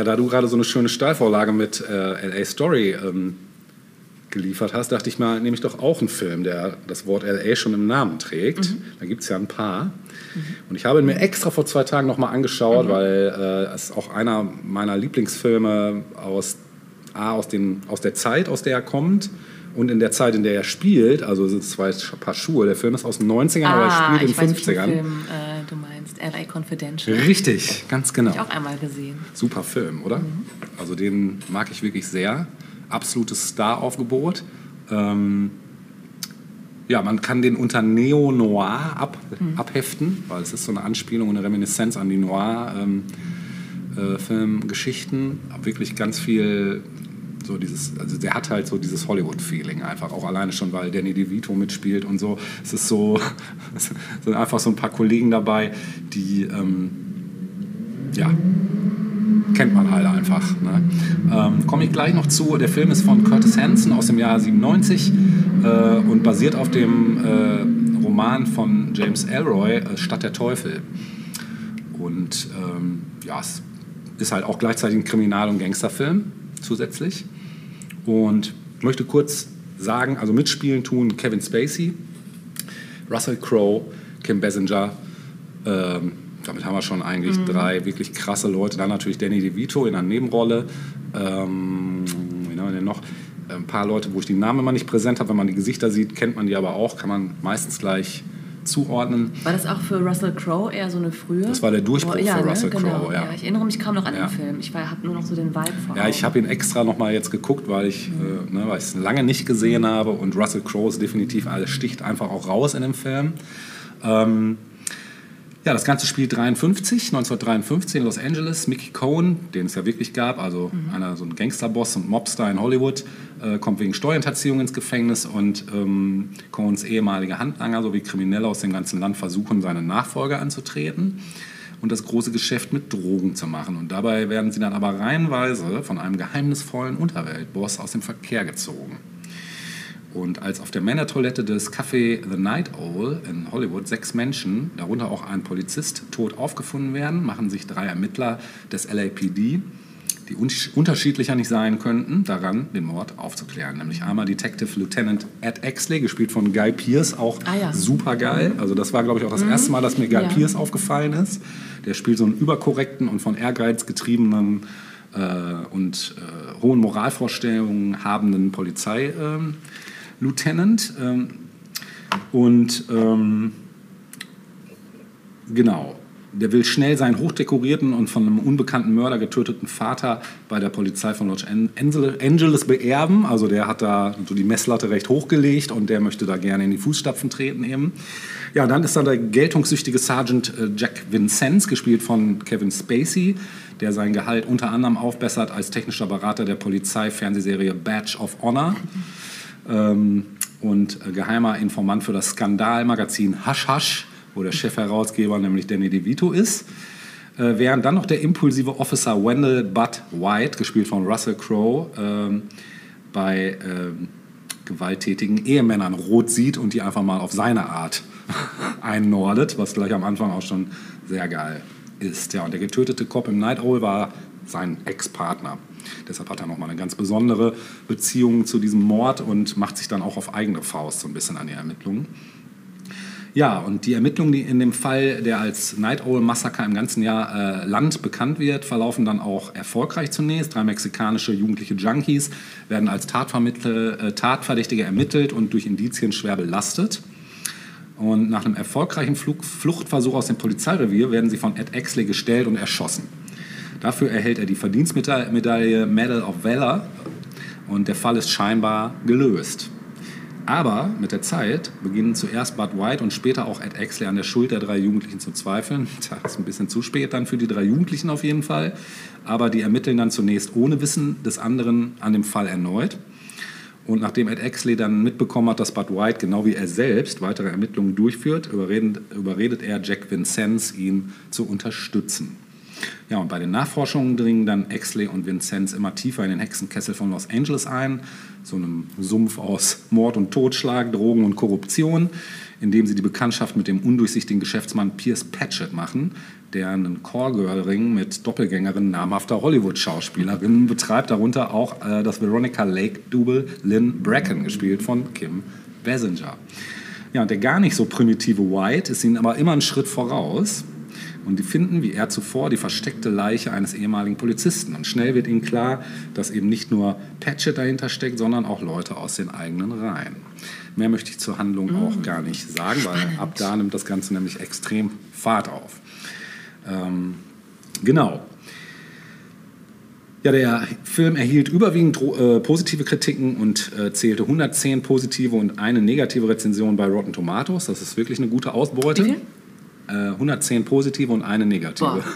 da du gerade so eine schöne Steilvorlage mit äh, LA Story ähm, geliefert hast, dachte ich mal, nehme ich doch auch einen Film, der das Wort LA schon im Namen trägt. Da gibt es ja ein paar. Und ich habe ihn mir extra vor zwei Tagen nochmal angeschaut, weil äh, es auch einer meiner Lieblingsfilme aus, A, aus, den, aus der Zeit, aus der er kommt Und in der Zeit, in der er spielt, also sind zwei Paar Schuhe, der Film ist aus den 90ern, aber er Ah, spielt in den weiß, welchen 50ern. Film äh, du meinst. L.A. Confidential. Richtig, ganz genau. Hab ich auch einmal gesehen. Super Film, oder? Also den mag ich wirklich sehr. Absolutes Star-Aufgebot. Ähm, ja, man kann den unter Neo-Noir ab, abheften, weil es ist so eine Anspielung und eine Reminiszenz an die Noir-Filmgeschichten. wirklich ganz viel so dieses, also der hat halt so dieses Hollywood-Feeling einfach, auch alleine schon, weil Danny DeVito mitspielt und so. Es ist so, es sind einfach so ein paar Kollegen dabei, die, ähm, ja, kennt man halt einfach. Ne? Ähm, Komme ich gleich noch zu. Der Film ist von Curtis Hanson aus dem Jahr 97 äh, und basiert auf dem äh, Roman von James Elroy, äh, Stadt der Teufel. Und ähm, ja, es ist halt auch gleichzeitig ein Kriminal- und Gangsterfilm zusätzlich. Und ich möchte kurz sagen, also mitspielen tun Kevin Spacey, Russell Crowe, Kim Basinger, ähm, damit haben wir schon eigentlich drei wirklich krasse Leute. Dann natürlich Danny DeVito in einer Nebenrolle. Ähm, wen haben wir denn noch? Ein paar Leute, wo ich die Namen immer nicht präsent habe. Wenn man die Gesichter sieht, kennt man die aber auch. Kann man meistens gleich zuordnen. War das auch für Russell Crowe eher so eine frühe? Das war der Durchbruch Oh, ja, für ne? Russell genau. Crowe, ja. Ich erinnere mich kaum noch an Ja. den Film. Ich habe nur noch so den Vibe vor Ja, ich Augen. habe ihn extra nochmal jetzt geguckt, weil ich äh, ne, es lange nicht gesehen habe. Und Russell Crowe ist definitiv, alles sticht einfach auch raus in dem Film. Ähm, ja, das Ganze spielt 53, 1953 in Los Angeles. Mickey Cohen, den es ja wirklich gab, also einer so ein Gangsterboss und Mobster in Hollywood, äh, kommt wegen Steuerhinterziehung ins Gefängnis und ähm, Cohens ehemalige Handlanger sowie Kriminelle aus dem ganzen Land versuchen, seine Nachfolger anzutreten und das große Geschäft mit Drogen zu machen. Und dabei werden sie dann aber reihenweise von einem geheimnisvollen Unterweltboss aus dem Verkehr gezogen. Und als auf der Männertoilette des Café The Night Owl in Hollywood sechs Menschen, darunter auch ein Polizist, tot aufgefunden werden, machen sich drei Ermittler des LAPD, die un unterschiedlicher nicht sein könnten, daran, den Mord aufzuklären. Nämlich einmal Detective Lieutenant Ed Exley, gespielt von Guy Pearce, auch Ah ja. super geil. Also das war, glaube ich, auch das erste Mal, dass mir Guy Ja. Pearce aufgefallen ist. Der spielt so einen überkorrekten und von Ehrgeiz getriebenen äh, und äh, hohen Moralvorstellungen habenden Polizei. Ähm, Lieutenant. Ähm, und ähm, genau, der will schnell seinen hochdekorierten und von einem unbekannten Mörder getöteten Vater bei der Polizei von Los An- Angel- Angeles beerben. Also der hat da so die Messlatte recht hochgelegt und der möchte da gerne in die Fußstapfen treten eben. Ja, dann ist da der geltungssüchtige Sergeant äh, Jack Vincenz, gespielt von Kevin Spacey, der sein Gehalt unter anderem aufbessert als technischer Berater der Polizei-Fernsehserie Badge of Honor ähm, und äh, geheimer Informant für das Skandalmagazin Hush Hush, wo der Chefherausgeber nämlich Danny DeVito ist. Äh, während dann noch der impulsive Officer Wendell Budd White, gespielt von Russell Crowe, ähm, bei ähm, gewalttätigen Ehemännern rot sieht und die einfach mal auf seine Art einnordet, was gleich am Anfang auch schon sehr geil ist. Ja, und der getötete Cop im Night Owl war sein Ex-Partner. Deshalb hat er nochmal eine ganz besondere Beziehung zu diesem Mord und macht sich dann auch auf eigene Faust so ein bisschen an die Ermittlungen. Ja, und die Ermittlungen, die in dem Fall, der als Night Owl Massaker im ganzen Jahr äh, Land bekannt wird, verlaufen dann auch erfolgreich zunächst. Drei mexikanische jugendliche Junkies werden als äh, Tatverdächtige ermittelt und durch Indizien schwer belastet. Und nach einem erfolgreichen Flug, Fluchtversuch aus dem Polizeirevier werden sie von Ed Exley gestellt und erschossen. Dafür erhält er die Verdienstmedaille Medal of Valor und der Fall ist scheinbar gelöst. Aber mit der Zeit beginnen zuerst Bud White und später auch Ed Exley an der Schuld der drei Jugendlichen zu zweifeln. Tja, ist ein bisschen zu spät dann für die drei Jugendlichen auf jeden Fall. Aber die ermitteln dann zunächst ohne Wissen des anderen an dem Fall erneut. Und nachdem Ed Exley dann mitbekommen hat, dass Bud White, genau wie er selbst, weitere Ermittlungen durchführt, überredet, überredet er Jack Vincenz, ihn zu unterstützen. Ja, und bei den Nachforschungen dringen dann Exley und Vincenz immer tiefer in den Hexenkessel von Los Angeles ein, so einem Sumpf aus Mord und Totschlag, Drogen und Korruption, indem sie die Bekanntschaft mit dem undurchsichtigen Geschäftsmann Pierce Patchett machen, der einen Callgirl-Ring mit Doppelgängerin namhafter Hollywood-Schauspielerinnen betreibt, darunter auch äh, das Veronica Lake-Double Lynn Bracken, gespielt von Kim Basinger. Ja, und der gar nicht so primitive White ist ihnen aber immer einen Schritt voraus. Und die finden, wie er zuvor, die versteckte Leiche eines ehemaligen Polizisten. Und schnell wird ihnen klar, dass eben nicht nur Patchett dahinter steckt, sondern auch Leute aus den eigenen Reihen. Mehr möchte ich zur Handlung auch gar nicht sagen, weil ab da nimmt das Ganze nämlich extrem Fahrt auf. Ähm, genau. Ja, der Film erhielt überwiegend äh, positive Kritiken und äh, zählte 110 positive und eine negative Rezension bei Rotten Tomatoes. Das ist wirklich eine gute Ausbeute. Äh, 110 positive und eine negative.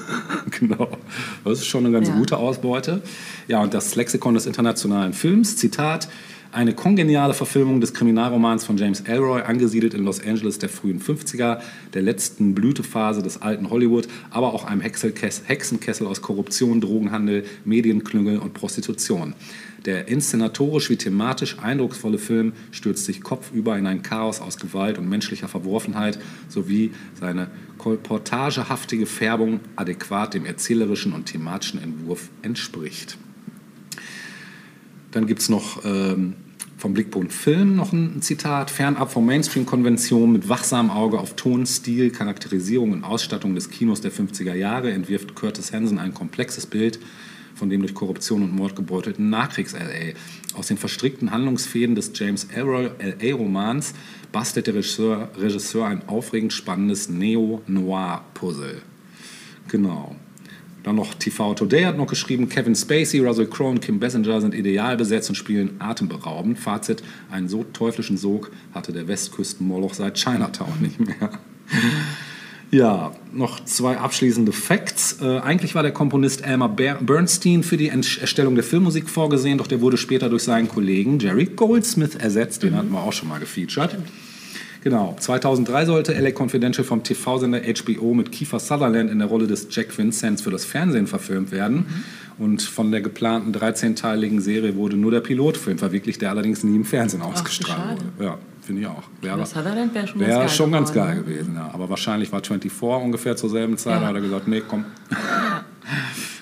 Genau. Das ist schon eine ganz Ja. gute Ausbeute. Ja, und das Lexikon des internationalen Films, Zitat, eine kongeniale Verfilmung des Kriminalromans von James Ellroy, angesiedelt in Los Angeles der frühen 50er, der letzten Blütephase des alten Hollywood, aber auch einem Hexenkessel aus Korruption, Drogenhandel, Medienklüngel und Prostitution. Der inszenatorisch wie thematisch eindrucksvolle Film stürzt sich kopfüber in ein Chaos aus Gewalt und menschlicher Verworfenheit sowie seine kolportagehaftige Färbung adäquat dem erzählerischen und thematischen Entwurf entspricht. Dann gibt es noch ähm, vom Blickpunkt Film noch ein Zitat. Fernab von Mainstream-Konventionen mit wachsamem Auge auf Ton, Stil, Charakterisierung und Ausstattung des Kinos der 50er Jahre entwirft Curtis Hanson ein komplexes Bild von dem durch Korruption und Mord gebeutelten Nachkriegs-LA. Aus den verstrickten Handlungsfäden des James Ellroy LA-Romans bastelt der Regisseur, Regisseur ein aufregend spannendes Neo-Noir-Puzzle. Genau. Dann noch TV Today hat noch geschrieben, Kevin Spacey, Russell Crowe und Kim Basinger sind ideal besetzt und spielen atemberaubend. Fazit, einen so teuflischen Sog hatte der Westküsten-Moloch seit Chinatown nicht mehr. Ja, noch zwei abschließende Facts. Äh, eigentlich war der Komponist Elmer Ber Bernstein für die Erstellung der Filmmusik vorgesehen, doch der wurde später durch seinen Kollegen Jerry Goldsmith ersetzt. Den hatten wir auch schon mal gefeatured. Genau, 2003 sollte LA Confidential vom TV-Sender HBO mit Kiefer Sutherland in der Rolle des Jack Vincents für das Fernsehen verfilmt werden. Und von der geplanten 13-teiligen Serie wurde nur der Pilotfilm verwirklicht, der allerdings nie im Fernsehen ausgestrahlt wurde. Ja, finde ich auch. Wäre, Sutherland wäre schon wäre ganz geil schon ganz geworden, geil ne? gewesen. Ja. Aber wahrscheinlich war 24 ungefähr zur selben Zeit. Ja. Da hat er gesagt, nee, komm.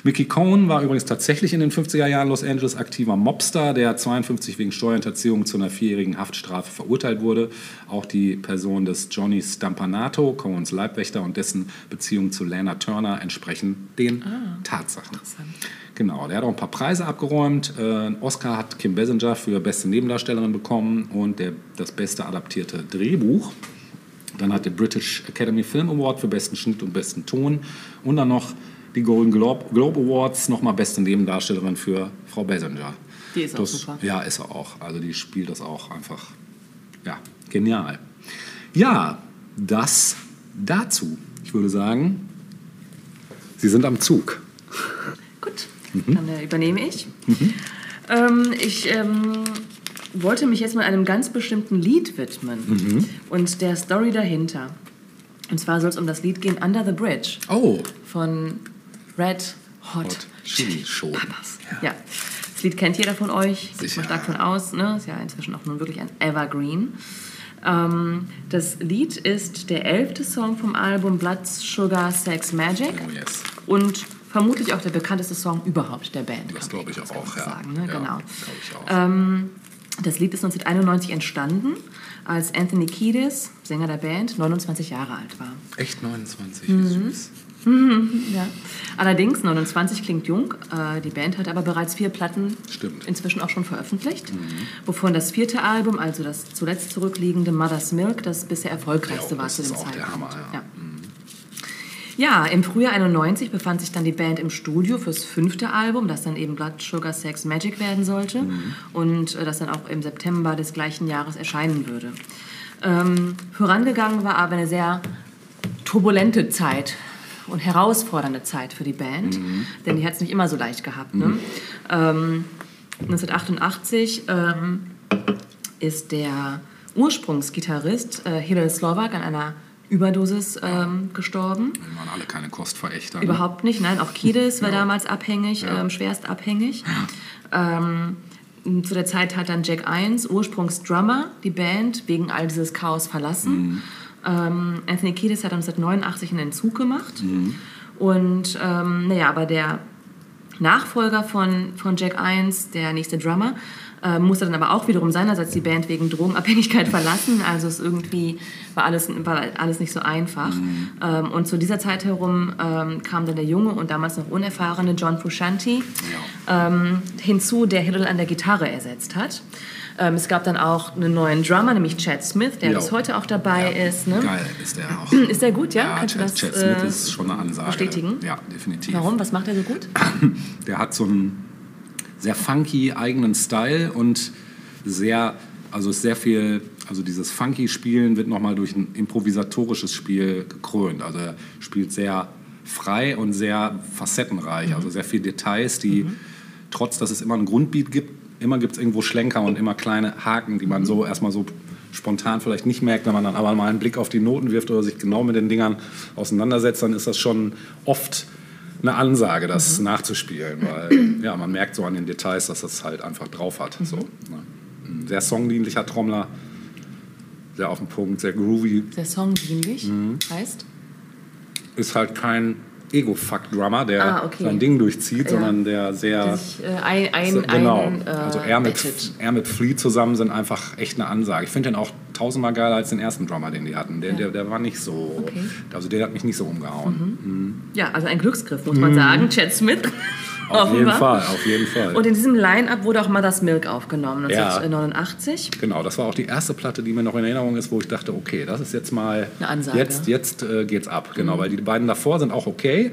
Mickey Cohen war übrigens tatsächlich in den 50er Jahren Los Angeles aktiver Mobster, der 52 wegen Steuerhinterziehung zu einer vierjährigen Haftstrafe verurteilt wurde. Auch die Person des Johnny Stampanato, Cohens Leibwächter und dessen Beziehung zu Lana Turner entsprechen den Tatsachen. Genau, der hat auch ein paar Preise abgeräumt. Äh, einen Oscar hat Kim Basinger für beste Nebendarstellerin bekommen und der, das beste adaptierte Drehbuch. Dann hat der British Academy Film Award für besten Schnitt und besten Ton. Und dann noch die Golden Globe, Globe Awards, nochmal beste Nebendarstellerin für Frau Basinger. Die ist auch das, super. Ja, ist er auch. Also die spielt das auch einfach, ja, genial. Ja, das dazu. Ich würde sagen, Sie sind am Zug. Gut, Mhm. dann äh, übernehme ich. Ähm, ich ähm, wollte mich jetzt mal einem ganz bestimmten Lied widmen Mhm. und der Story dahinter. Und zwar soll es um das Lied gehen Under the Bridge Oh, von Red Hot, Hot Chili Show. Peppers. Ja. Das Lied kennt jeder von euch, geht mal stark von aus. Ne? Ist ja inzwischen auch nun wirklich ein Evergreen. Ähm, das Lied ist der elfte Song vom Album Blood Sugar Sex Magic Oh yes. und vermutlich auch der bekannteste Song überhaupt der Band. Das glaube ich auch, klar ja. Sagen, ne? Ja, genau. ich auch. Ähm, das Lied ist 1991 entstanden, als Anthony Kiedis, Sänger der Band, 29 Jahre alt war. Echt 29, Mhm. süß. Ja. Allerdings, 29 klingt jung. Äh, die Band hat aber bereits vier Platten Stimmt. inzwischen auch schon veröffentlicht. Wovon das vierte Album, also das zuletzt zurückliegende Mother's Milk, das bisher erfolgreichste Ja, war zu dem ist auch der Zeitpunkt. Hammer, ja. Ja. Ja, im Frühjahr 91 befand sich dann die Band im Studio fürs fünfte Album, das dann eben Blood Sugar Sex Magic werden sollte und äh, das dann auch im September des gleichen Jahres erscheinen würde. Ähm, vorangegangen war aber eine sehr turbulente Zeit und herausfordernde Zeit für die Band, denn die hat es nicht immer so leicht gehabt. Ne? Ähm, 1988 ähm, ist der Ursprungsgitarrist äh, Hillel Slovak an einer Überdosis ähm, gestorben. Wir waren alle keine Kostverächter. ne? Überhaupt nicht, nein, auch Kiedis war Ja. damals abhängig, Ja. ähm, schwerst abhängig. Ähm, zu der Zeit hat dann Jack Irons, Ursprungsdrummer, die Band wegen all dieses Chaos verlassen. Ähm, Anthony Kiedis hat 1989 einen Entzug gemacht. Und ähm, naja, aber der Nachfolger von, von Jack Irons, der nächste Drummer, äh, musste dann aber auch wiederum seinerseits die Band wegen Drogenabhängigkeit verlassen. Also es irgendwie war alles, war alles nicht so einfach. Ähm, und zu dieser Zeit herum ähm, kam dann der junge und damals noch unerfahrene John Frusciante ähm, hinzu, der Hill an der Gitarre ersetzt hat. Ähm, es gab dann auch einen neuen Drummer, nämlich Chad Smith, der Ja. bis heute auch dabei ist. Ne? Geil ist der auch. Ist der gut, ja? Ja, Kannst du Chad, das Chad Smith äh, ist schon eine Ansage. bestätigen? Ja, definitiv. Warum? Was macht er so gut? Der hat so einen sehr funky eigenen Style und sehr, also ist sehr viel, also dieses funky Spielen wird nochmal durch ein improvisatorisches Spiel gekrönt. Also er spielt sehr frei und sehr facettenreich, also sehr viele Details, die trotz, dass es immer einen Grundbeat gibt, immer gibt es irgendwo Schlenker und immer kleine Haken, die man so erstmal so spontan vielleicht nicht merkt, wenn man dann aber mal einen Blick auf die Noten wirft oder sich genau mit den Dingern auseinandersetzt, dann ist das schon oft eine Ansage, das nachzuspielen, weil ja, man merkt so an den Details, dass das halt einfach drauf hat. So, ne? Ein sehr songdienlicher Trommler, sehr auf den Punkt, sehr groovy. Sehr songdienlich Mhm. heißt. Ist halt kein Ego-Fuck-Drummer, der Ah, okay. sein Ding durchzieht, Ja. sondern der sehr... Der sich äh, ein, ein, So, genau. ein, äh, also er mit, bettet. er mit Flea zusammen sind einfach echt eine Ansage. Ich finde den auch tausendmal geiler als den ersten Drummer, den die hatten. Der, Ja. der, der war nicht so, Okay. Mhm. also der hat mich nicht so umgehauen. Ja, also ein Glücksgriff, muss man sagen. Chad Smith. Mhm. Auf jeden. Fall, auf jeden Fall. Und in diesem Line-Up wurde auch Mother's Milk aufgenommen, Ja. 1989. Genau, das war auch die erste Platte, die mir noch in Erinnerung ist, wo ich dachte, okay, das ist jetzt mal, Eine Ansage. jetzt, jetzt äh, geht's ab. Genau, weil die beiden davor sind auch okay,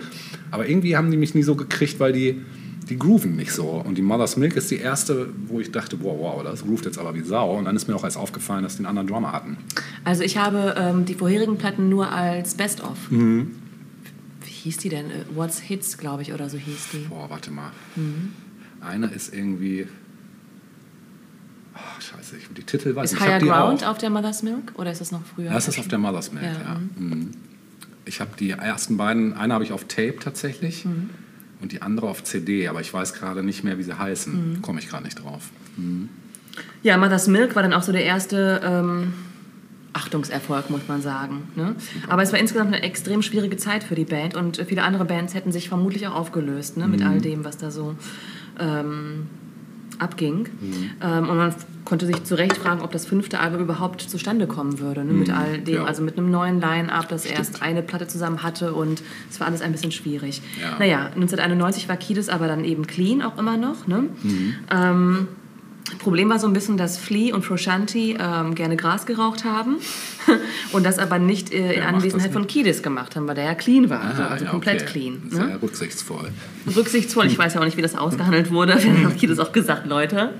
aber irgendwie haben die mich nie so gekriegt, weil die, die grooven nicht so. Und die Mother's Milk ist die erste, wo ich dachte, wow, wow, das groovt jetzt aber wie Sau. Und dann ist mir auch erst aufgefallen, dass die einen anderen Drummer hatten. Also ich habe ähm, die vorherigen Platten nur als Best-of. Mhm. Wie hieß die denn? Äh, What's Hits, glaube ich, oder so hieß die. Boah, warte mal. Mhm. Eine ist irgendwie. Ach, scheiße, ich, die Titel weiß Ist ich. Higher Ground auch. auf der Mother's Milk? Oder ist das noch früher? Das ist auf der Mother's Milk, Ja, ja. Mhm. Ich habe die ersten beiden, eine habe ich auf Tape tatsächlich Mhm. und die andere auf CD, aber ich weiß gerade nicht mehr, wie sie Mhm. heißen. Komme ich gerade nicht drauf. Ja, Mother's Milk war dann auch so der erste ähm, Achtungserfolg, muss man sagen. Ne? Aber es war insgesamt eine extrem schwierige Zeit für die Band und viele andere Bands hätten sich vermutlich auch aufgelöst ne? mit Mhm. all dem, was da so ähm, abging. Mhm. Ähm, und man konnte sich zu Recht fragen, ob das fünfte Album überhaupt zustande kommen würde. Ne? Mit all dem, Mhm. ja. also mit einem neuen Line-Up, das erst eine Platte zusammen hatte und es war alles ein bisschen schwierig. Ja. Naja, 1991 war Kiedis aber dann eben clean auch immer noch. Ne? Mhm. Ähm, Problem war so ein bisschen, dass Flea und Frusciante ähm, gerne Gras geraucht haben und das aber nicht äh, in Anwesenheit von Kiedis gemacht haben, weil der ja clean war, also, Ah, also ja, komplett okay. clean. Sehr Ne? rücksichtsvoll. Rücksichtsvoll, ich weiß ja auch nicht, wie das ausgehandelt wurde. Vielleicht hat Kiedis auch gesagt, Leute,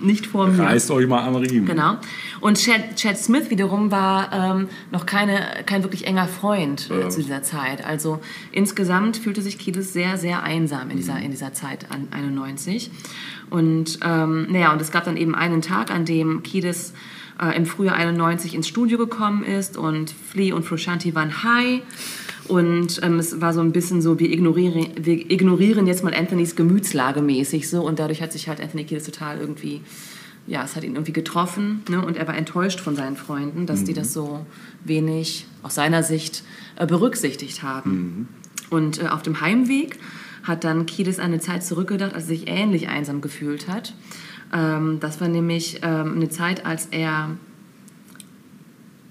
nicht vor mir. Reißt euch mal am Riemen. Genau. Und Chad, Chad Smith wiederum war ähm, noch keine, kein wirklich enger Freund äh, zu dieser Zeit. Also insgesamt fühlte sich Kiedis sehr, sehr einsam in dieser, in dieser Zeit an 91. Und ähm, naja, und es gab dann eben einen Tag, an dem Kiedis äh, im Frühjahr 91 ins Studio gekommen ist und Flea und Frusciante waren high. Und ähm, es war so ein bisschen so, wir ignorieren, wir ignorieren jetzt mal Anthonys Gemütslage mäßig so. Und dadurch hat sich halt Anthony Kiedis total irgendwie ja, es hat ihn irgendwie getroffen ne? und er war enttäuscht von seinen Freunden, dass die das so wenig aus seiner Sicht äh, berücksichtigt haben. Und äh, auf dem Heimweg hat dann Kiedis eine Zeit zurückgedacht, als er sich ähnlich einsam gefühlt hat. Ähm, das war nämlich ähm, eine Zeit, als er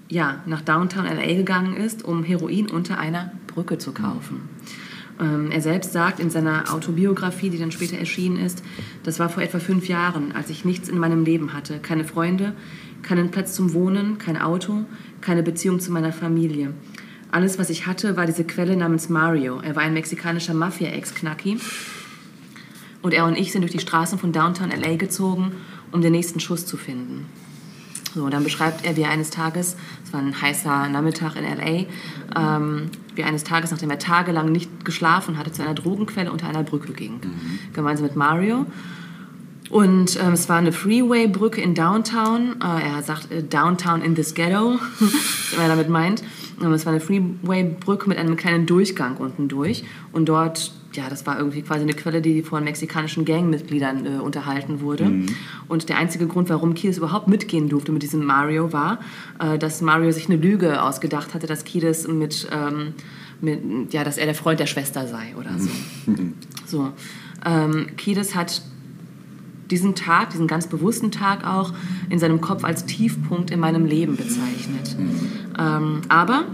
ja, nach Downtown LA gegangen ist, um Heroin unter einer Brücke zu kaufen. Ähm, er selbst sagt in seiner Autobiografie, die dann später erschienen ist, das war vor etwa fünf Jahren, als ich nichts in meinem Leben hatte. Keine Freunde, keinen Platz zum Wohnen, kein Auto, keine Beziehung zu meiner Familie. Alles, was ich hatte, war diese Quelle namens Mario. Er war ein mexikanischer Mafia-Ex-Knacki. Und er und ich sind durch die Straßen von Downtown LA gezogen, um den nächsten Schuss zu finden. So, dann beschreibt er, wie er eines Tages, es war ein heißer Nachmittag in L.A., ähm, wie er eines Tages, nachdem er tagelang nicht geschlafen hatte, zu einer Drogenquelle unter einer Brücke ging. Gemeinsam mit Mario. Und ähm, es war eine Freeway-Brücke in Downtown. Äh, er sagt äh, Downtown in this Ghetto, was er damit meint. Es war eine Freeway-Brücke mit einem kleinen Durchgang unten durch. Und dort, ja, das war irgendwie quasi eine Quelle, die von mexikanischen Gangmitgliedern äh, unterhalten wurde. Und der einzige Grund, warum Kiedis überhaupt mitgehen durfte mit diesem Mario, war, äh, dass Mario sich eine Lüge ausgedacht hatte, dass Kiedis mit, ähm, mit, ja, dass er der Freund der Schwester sei oder so. So. Ähm, Kiedis hat diesen Tag, diesen ganz bewussten Tag auch in seinem Kopf als Tiefpunkt in meinem Leben bezeichnet. Ähm, aber,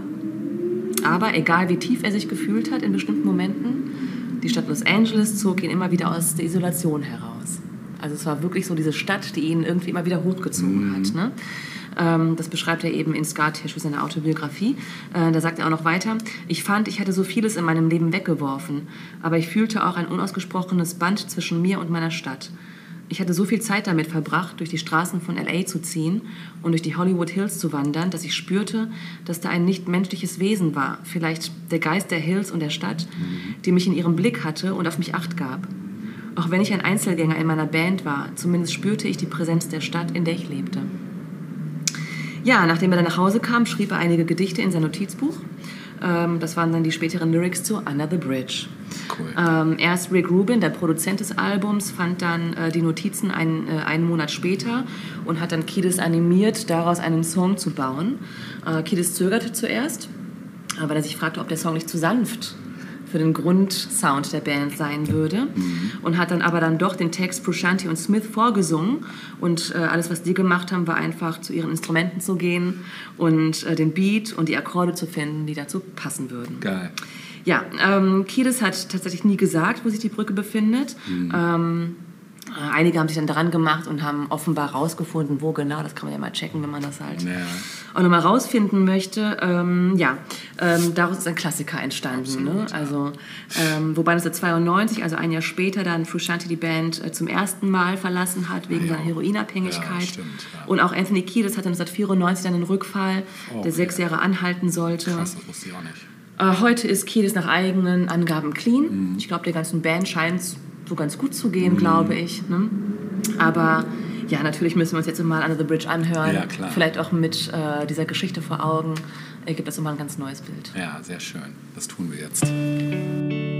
aber egal wie tief er sich gefühlt hat in bestimmten Momenten, die Stadt Los Angeles zog ihn immer wieder aus der Isolation heraus. Also es war wirklich so diese Stadt, die ihn irgendwie immer wieder hochgezogen hat. Ne? Ähm, das beschreibt er eben in Scar Tissue, seiner Autobiografie. Äh, da sagt er auch noch weiter, ich fand, ich hatte so vieles in meinem Leben weggeworfen, aber ich fühlte auch ein unausgesprochenes Band zwischen mir und meiner Stadt. Ich hatte so viel Zeit damit verbracht, durch die Straßen von LA zu ziehen und durch die Hollywood Hills zu wandern, dass ich spürte, dass da ein nicht menschliches Wesen war, vielleicht der Geist der Hills und der Stadt, die mich in ihrem Blick hatte und auf mich acht gab. Auch wenn ich ein Einzelgänger in meiner Band war, zumindest spürte ich die Präsenz der Stadt, in der ich lebte. Ja, nachdem er dann nach Hause kam, schrieb er einige Gedichte in sein Notizbuch. Ähm, das waren dann die späteren Lyrics zu Under the Bridge. Cool. Ähm, erst Rick Rubin, der Produzent des Albums, fand dann äh, die Notizen ein, äh, einen Monat später und hat dann Kiedis animiert, daraus einen Song zu bauen. Äh, Kiedis zögerte zuerst, weil er sich fragte, ob der Song nicht zu sanft für den Grundsound der Band sein würde und hat dann aber dann doch den Text Prushanti und Smith vorgesungen und äh, alles, was die gemacht haben, war einfach zu ihren Instrumenten zu gehen und äh, den Beat und die Akkorde zu finden, die dazu passen würden. Geil. Ja, ähm, Kiedis hat tatsächlich nie gesagt, wo sich die Brücke befindet. Ähm, äh, einige haben sich dann dran gemacht und haben offenbar rausgefunden, wo genau. Das kann man ja mal checken, wenn man das halt Ja. auch nochmal rausfinden möchte. Ähm, ja, ähm, daraus ist ein Klassiker entstanden. Ne? Also, ähm, wobei 1992, also ein Jahr später, dann Frusciante die Band äh, zum ersten Mal verlassen hat wegen Ja. seiner Heroinabhängigkeit. Ja, stimmt, ja. Und auch Anthony Kiedis hatte 1994 dann einen Rückfall, Oh, der sechs Jahre anhalten sollte. Krass, das wusste ich auch nicht. Äh, heute ist Kiedis nach eigenen Angaben clean. Mhm. Ich glaube, der ganzen Band scheint es so ganz gut zu gehen, glaube ich. Ne? Aber ja, natürlich müssen wir uns jetzt mal Under the Bridge anhören. Ja, klar. Vielleicht auch mit äh, dieser Geschichte vor Augen ergibt das immer ein ganz neues Bild. Ja, sehr schön. Das tun wir jetzt.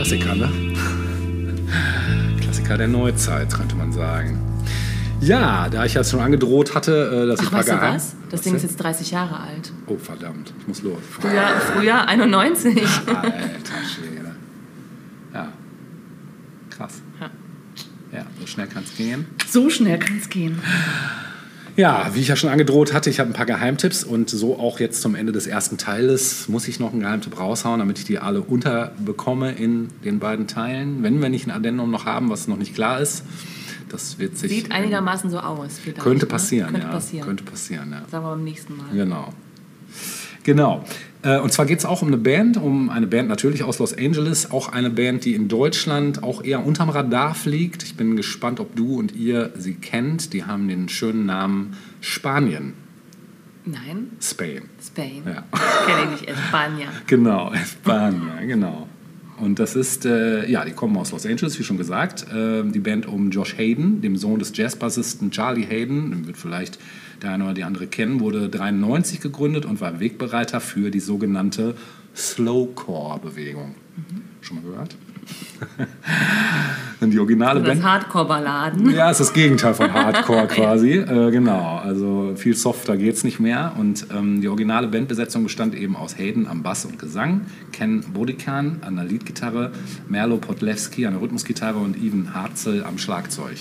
Klassiker, ne? Klassiker der Neuzeit, könnte man sagen. Ja, da ich ja schon angedroht hatte, äh, dass ich Ach, paar weißt du was? Das Ding ist jetzt 30 Jahre alt. Oh, verdammt, ich muss los. Frühjahr, Frühjahr 91. Alter Schwede. Ja. Krass. Ja. Ja, so schnell kann es gehen. So schnell kann es gehen. Ja, wie ich ja schon angedroht hatte, ich habe ein paar Geheimtipps und so auch jetzt zum Ende des ersten Teiles muss ich noch einen Geheimtipp raushauen, damit ich die alle unterbekomme in den beiden Teilen. Wenn wir nicht ein Addendum noch haben, was noch nicht klar ist, das wird sich... Sieht einigermaßen so aus. Könnte ne? passieren, Könnte ja. passieren. Könnte passieren, ja. Sagen wir beim nächsten Mal. Genau. Genau. Äh, Und zwar geht es auch um eine Band, um eine Band natürlich aus Los Angeles, auch eine Band, die in Deutschland auch eher unterm Radar fliegt. Ich bin gespannt, ob du und ihr sie kennt. Die haben den schönen Namen Spanien, Nein, Spain. Spain. Ja. Kenne ich nicht. España. Genau, España, genau. Und das ist, äh, ja, die kommen aus Los Angeles, wie schon gesagt. Äh, die Band um Josh Hayden, dem Sohn des Jazzbassisten Charlie Hayden, den wird vielleicht der eine oder die andere kennen, wurde 93 gegründet und war Wegbereiter für die sogenannte Slowcore-Bewegung. Schon mal gehört? Und die originale Das Band. Hardcore-Balladen. Ja, ist das Gegenteil von Hardcore quasi. Äh, genau, also viel softer geht's nicht mehr. Und ähm, die originale Bandbesetzung bestand eben aus Hayden am Bass und Gesang, Ken Bodikan an der Leadgitarre, Merlo Podlewski an der Rhythmusgitarre und Ivan Harzel am Schlagzeug.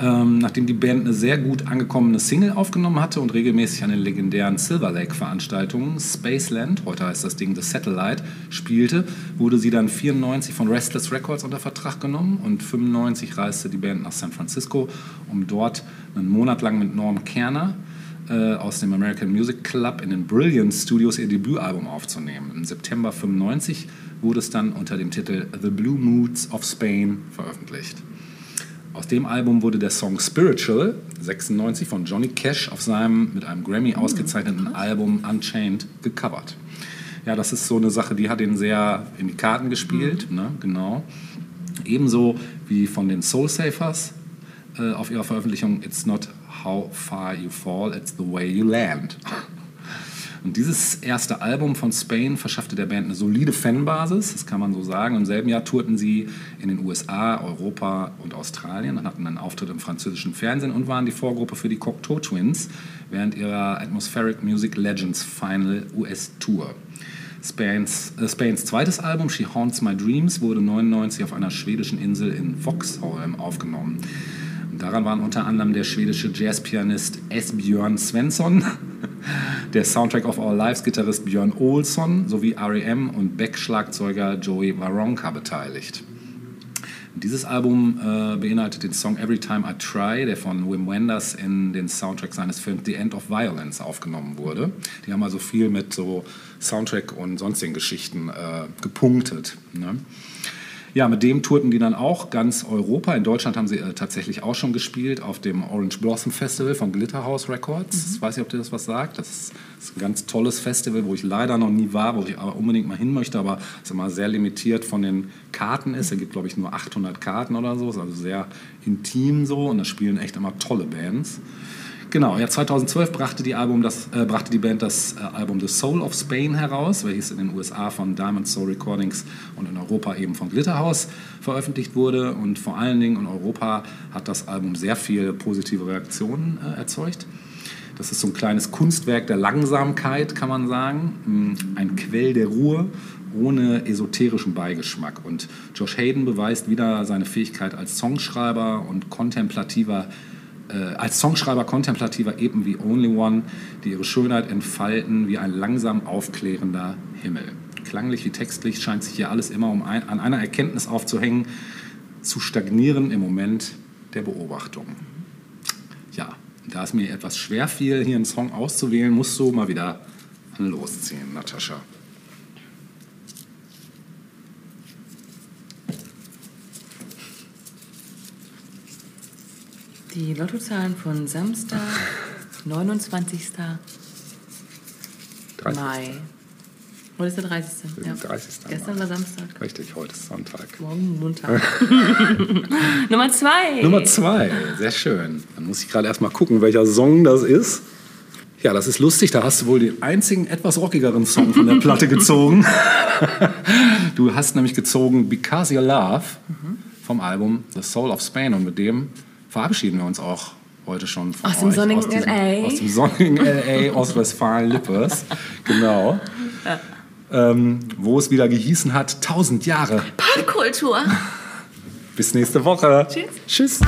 Ähm, nachdem die Band eine sehr gut angekommene Single aufgenommen hatte und regelmäßig an den legendären Silver Lake-Veranstaltungen Spaceland, heute heißt das Ding The Satellite, spielte, wurde sie dann 94 von Restless Records unter Vertrag genommen und 95 reiste die Band nach San Francisco, um dort einen Monat lang mit Norm Kerner äh, aus dem American Music Club in den Brilliant Studios ihr Debütalbum aufzunehmen. Im September 95 wurde es dann unter dem Titel The Blue Moods of Spain veröffentlicht. Aus dem Album wurde der Song Spiritual 96 von Johnny Cash auf seinem mit einem Grammy ausgezeichneten Album Unchained gecovert. Ja, das ist so eine Sache, die hat ihn sehr in die Karten gespielt, ne? genau. Ebenso wie von den Soul Safers äh, auf ihrer Veröffentlichung It's Not How Far You Fall, It's the Way You Land. Und dieses erste Album von Spain verschaffte der Band eine solide Fanbasis, das kann man so sagen. Im selben Jahr tourten sie in den USA, Europa und Australien und hatten einen Auftritt im französischen Fernsehen und waren die Vorgruppe für die Cocteau Twins während ihrer Atmospheric Music Legends Final US Tour. Spains, äh, Spains zweites Album, She Haunts My Dreams, wurde 99 auf einer schwedischen Insel in Foxholm aufgenommen. Daran waren unter anderem der schwedische Jazzpianist Esbjörn Svensson, der Soundtrack of Our Lives Gitarrist Björn Olsson sowie R.E.M. und Beck-Schlagzeuger Joey Waronka beteiligt. Dieses Album äh, beinhaltet den Song Every Time I Try, der von Wim Wenders in den Soundtrack seines Films The End of Violence aufgenommen wurde. Die haben also viel mit so Soundtrack und sonstigen Geschichten äh, gepunktet. Ne? Ja, mit dem tourten die dann auch ganz Europa. In Deutschland haben sie äh, tatsächlich auch schon gespielt auf dem Orange Blossom Festival von Glitterhouse Records. Ich weiß nicht, ob dir das was sagt. Das ist, das ist ein ganz tolles Festival, wo ich leider noch nie war, wo ich aber unbedingt mal hin möchte, aber es immer sehr limitiert von den Karten ist. Es gibt, glaube ich, nur 800 Karten oder so. Ist also sehr intim so und da spielen echt immer tolle Bands. Genau, ja, 2012 brachte die, Album das, äh, brachte die Band das äh, Album The Soul of Spain heraus, welches in den USA von Diamond Soul Recordings und in Europa eben von Glitterhouse veröffentlicht wurde. Und vor allen Dingen in Europa hat das Album sehr viele positive Reaktionen äh, erzeugt. Das ist so ein kleines Kunstwerk der Langsamkeit, kann man sagen. Mm, Ein Quell der Ruhe ohne esoterischen Beigeschmack. Und Josh Hayden beweist wieder seine Fähigkeit als Songschreiber und kontemplativer äh, als Songschreiber kontemplativer Epen wie Only One, die ihre Schönheit entfalten wie ein langsam aufklärender Himmel. Klanglich wie textlich scheint sich hier alles immer um ein, an einer Erkenntnis aufzuhängen, zu stagnieren im Moment der Beobachtung. Ja, da es mir etwas schwer fiel, hier einen Song auszuwählen, musst du mal wieder losziehen, Natascha. Die Lottozahlen von Samstag, 29. 30. Mai. Heute ist der 30. Ja. 30. Gestern war Samstag. Richtig, heute ist Sonntag. Morgen Montag. Nummer zwei. Nummer zwei, sehr schön. Dann muss ich gerade erstmal gucken, welcher Song das ist. Ja, das ist lustig. Da hast du wohl den einzigen etwas rockigeren Song von der Platte gezogen. du hast nämlich gezogen Because You Love mhm. vom Album The Soul of Spain und mit dem verabschieden wir uns auch heute schon von aus euch. Dem sonnigen aus, diesem, LA. aus dem sonnigen LA, aus Westfalen-Lippes. genau. Ja. Ähm, wo es wieder gehießen hat, 1000 Jahre. Popkultur. Bis nächste Woche. Tschüss. Tschüss.